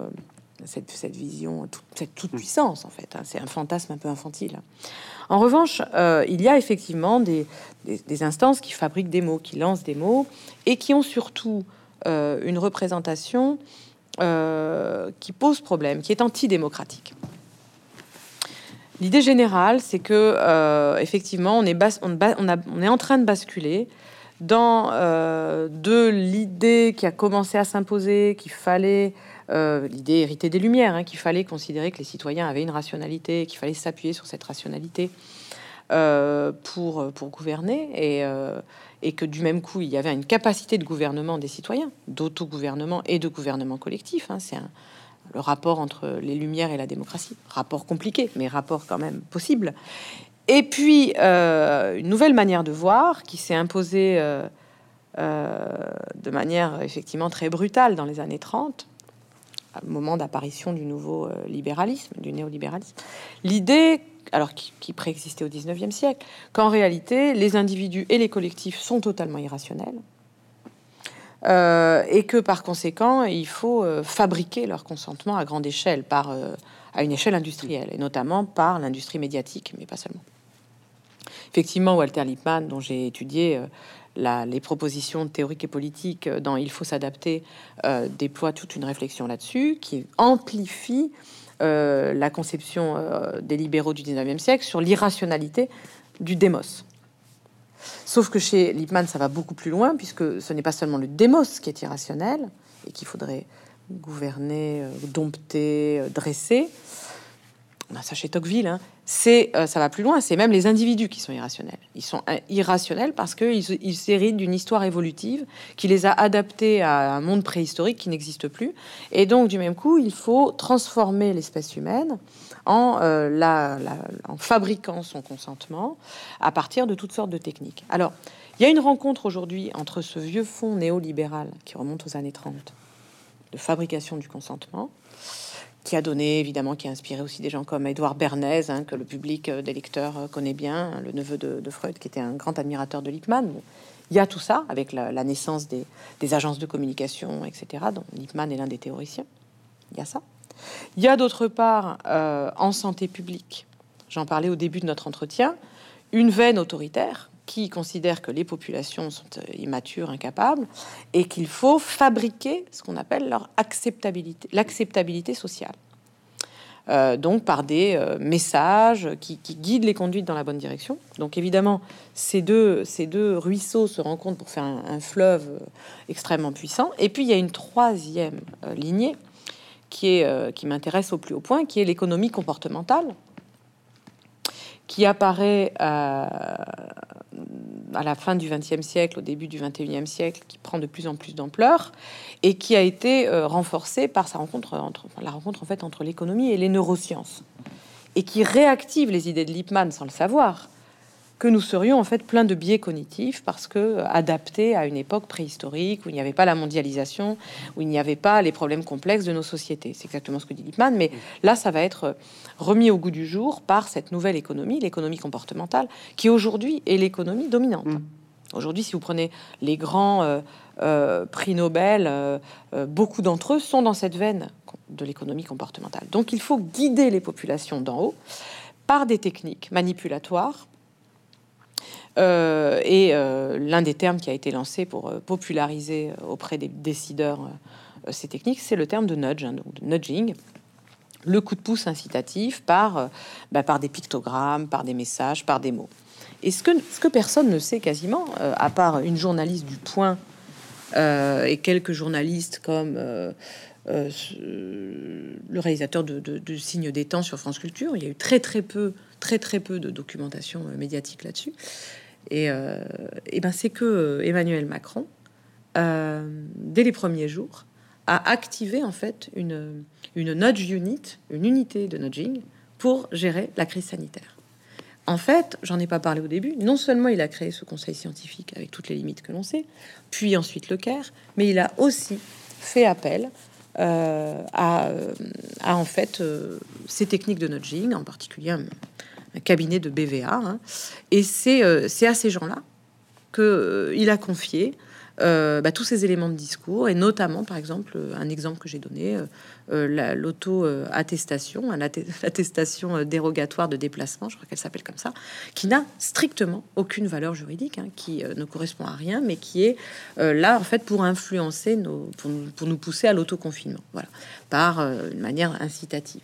cette, vision, cette toute puissance en fait. Hein. C'est un fantasme un peu infantile. En revanche, euh, il y a effectivement des, instances qui fabriquent des mots, qui lancent des mots, et qui ont surtout euh, une représentation euh, qui pose problème, qui est antidémocratique. L'idée générale, c'est que effectivement, on est, on, est en train de basculer dans de l'idée qui a commencé à s'imposer, qu'il fallait euh, l'idée héritée des Lumières, hein, qu'il fallait considérer que les citoyens avaient une rationalité, qu'il fallait s'appuyer sur cette rationalité euh, pour, pour gouverner, et, euh, et, que du même coup, il y avait une capacité de gouvernement des citoyens, d'autogouvernement et de gouvernement collectif. Hein. c'est le rapport entre les Lumières et la démocratie. Rapport compliqué, mais rapport quand même possible. Et puis, une nouvelle manière de voir qui s'est imposée de manière effectivement très brutale dans les années 30, moment d'apparition du nouveau euh, libéralisme, du néolibéralisme, l'idée, alors qui, préexistait au 19e siècle, qu'en réalité, les individus et les collectifs sont totalement irrationnels. Euh, et que par conséquent, il faut euh, fabriquer leur consentement à grande échelle, par, à une échelle industrielle, et notamment par l'industrie médiatique, mais pas seulement. Effectivement, Walter Lippmann, dont j'ai étudié les propositions théoriques et politiques dans Il faut s'adapter euh, déploient toute une réflexion là-dessus qui amplifie euh, la conception euh, des libéraux du 19e siècle sur l'irrationalité du démos. Sauf que chez Lippmann, ça va beaucoup plus loin, puisque ce n'est pas seulement le démos qui est irrationnel et qu'il faudrait gouverner, dompter, dresser, a ça chez Tocqueville, hein. C'est, euh, ça va plus loin, c'est même les individus qui sont irrationnels. Ils sont euh, irrationnels parce qu'ils ils d'une histoire évolutive qui les a adaptés à un monde préhistorique qui n'existe plus. Et donc, du même coup, il faut transformer l'espèce humaine en, euh, la, en fabriquant son consentement à partir de toutes sortes de techniques. Alors, il y a une rencontre aujourd'hui entre ce vieux fond néolibéral qui remonte aux années 30 de fabrication du consentement qui a donné, évidemment, qui a inspiré aussi des gens comme Édouard Bernays, hein, que le public euh, des lecteurs euh, connaît bien, hein, le neveu de, Freud, qui était un grand admirateur de Lippmann. Il y a tout ça avec la, naissance des, agences de communication, etc., dont Lippmann est l'un des théoriciens. Il y a ça. Il y a d'autre part, euh, en santé publique, j'en parlais au début de notre entretien, une veine autoritaire qui considère que les populations sont immatures, incapables, et qu'il faut fabriquer ce qu'on appelle leur acceptabilité, l'acceptabilité sociale. Euh, donc par des euh, messages qui, guident les conduites dans la bonne direction. Donc évidemment, ces deux, ruisseaux se rencontrent pour faire un, fleuve euh, extrêmement puissant. Et puis il y a une troisième lignée qui, est, qui m'intéresse au plus haut point, qui est l'économie comportementale, qui apparaît à la fin du XXe siècle, au début du XXIe siècle, qui prend de plus en plus d'ampleur et qui a été euh, renforcée par sa rencontre entre la rencontre en entre l'économie et les neurosciences et qui réactive les idées de Lippmann sans le savoir que nous serions en fait plein de biais cognitifs parce que adaptés à une époque préhistorique où il n'y avait pas la mondialisation, où il n'y avait pas les problèmes complexes de nos sociétés. C'est exactement ce que dit Lippmann, mais là, ça va être remis au goût du jour par cette nouvelle économie, l'économie comportementale, qui aujourd'hui est l'économie dominante. Mm. Aujourd'hui, si vous prenez les grands euh, euh, prix Nobel, euh, beaucoup d'entre eux sont dans cette veine de l'économie comportementale. Donc il faut guider les populations d'en haut par des techniques manipulatoires euh, et euh, l'un des termes qui a été lancé pour euh, populariser auprès des décideurs ces techniques, c'est le terme de nudge, hein, nudging, le coup de pouce incitatif par, bah, par des pictogrammes, par des messages, par des mots. Et ce que, personne ne sait quasiment, à part une journaliste du Point et quelques journalistes comme le réalisateur de, de, Signes des temps sur France Culture, il y a eu très très peu, très très peu de documentation médiatique là-dessus. Et, euh, ben c'est que euh, Emmanuel Macron, euh, dès les premiers jours, a activé en fait une, une nudge unit, une unité de nudging pour gérer la crise sanitaire. En fait, j'en ai pas parlé au début, non seulement il a créé ce conseil scientifique avec toutes les limites que l'on sait, puis ensuite le CAIR, mais il a aussi fait appel à, à, en fait ces techniques de nudging, en particulier cabinet de BVA. Hein. Et euh, c'est à ces gens-là qu'il euh, a confié euh, bah, tous ces éléments de discours, et notamment, par exemple, un exemple que j'ai donné, l'auto-attestation, l'attestation dérogatoire de déplacement, je crois qu'elle s'appelle comme ça, qui n'a strictement aucune valeur juridique, hein, qui ne correspond à rien, mais qui est là, en fait, pour influencer, nos, pour, nous pousser à l'autoconfinement, voilà, par une manière incitative.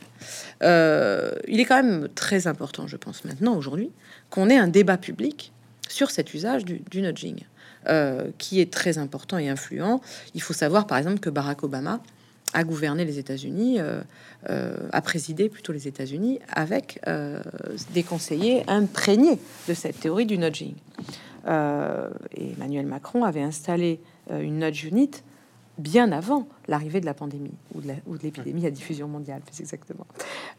Euh, il est quand même très important, je pense maintenant, aujourd'hui, qu'on ait un débat public sur cet usage du, nudging, euh, qui est très important et influent. Il faut savoir, par exemple, que Barack Obama a gouverné les États-Unis, euh, a présidé plutôt les États-Unis avec des conseillers imprégnés de cette théorie du nudging. Emmanuel Macron avait installé une nudge unit bien avant l'arrivée de la pandémie ou de l'épidémie à diffusion mondiale, plus exactement,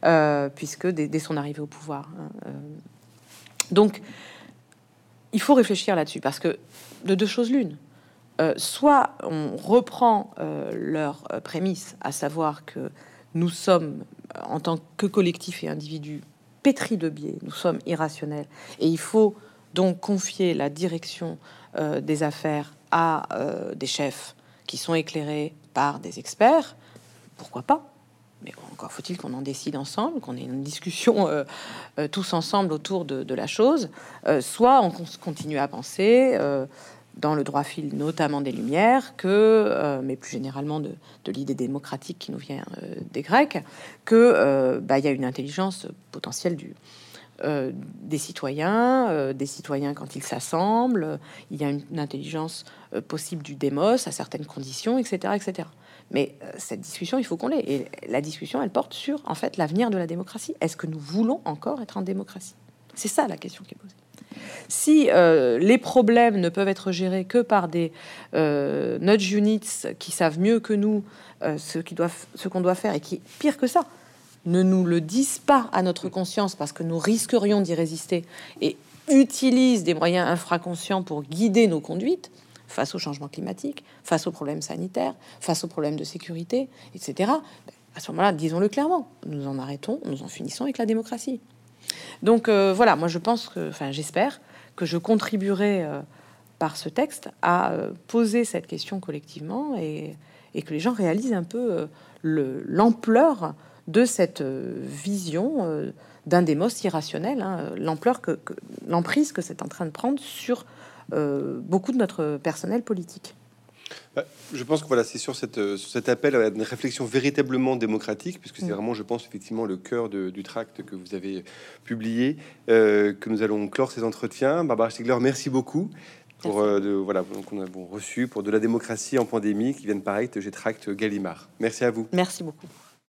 euh, puisque dès, son arrivée au pouvoir. Hein, euh. donc, il faut réfléchir là-dessus parce que de deux choses l'une. Euh, soit on reprend leur prémisse, à savoir que nous sommes, en tant que collectif et individu, pétris de biais, nous sommes irrationnels, et il faut donc confier la direction des affaires à des chefs qui sont éclairés par des experts, pourquoi pas? Mais encore faut-il qu'on en décide ensemble, qu'on ait une discussion euh, euh, tous ensemble autour de, la chose. Euh, soit on continue à penser, dans le droit fil notamment des Lumières, que, mais plus généralement de, l'idée démocratique qui nous vient des Grecs, que bah, il y a une intelligence potentielle euh, des citoyens, euh, des citoyens quand ils s'assemblent, il y a une, intelligence euh, possible du démos à certaines conditions, etc. etc. Mais cette discussion, il faut qu'on l'ait. Et la discussion, elle porte sur, en fait, l'avenir de la démocratie. Est-ce que nous voulons encore être en démocratie? C'est ça la question qui est posée. Si les problèmes ne peuvent être gérés que par des nudge units qui savent mieux que nous ce qu'on doit faire et qui, pire que ça, ne nous le disent pas à notre conscience parce que nous risquerions d'y résister et utilisent des moyens infraconscients pour guider nos conduites face au changement climatique, face aux problèmes sanitaires, face aux problèmes de sécurité, etc. À ce moment-là, disons-le clairement, nous en arrêtons, nous en finissons avec la démocratie. Donc euh, voilà, moi je pense que, enfin j'espère que je contribuerai euh, par ce texte à euh, poser cette question collectivement et, que les gens réalisent un peu l'ampleur de cette vision d'un démos irrationnel, hein, l'ampleur que, l'emprise que c'est en train de prendre sur beaucoup de notre personnel politique. Bah, je pense que voilà, c'est sur, cette, cet appel à une réflexion véritablement démocratique, puisque c'est mm. vraiment, je pense, effectivement le cœur du tract que vous avez publié, que nous allons clore ces entretiens. Barbara Stigler, merci beaucoup pour de, voilà, qu'on a reçu pour de la démocratie en pandémie qui viennent paraître. J'ai tract Gallimard. Merci à vous. Merci beaucoup.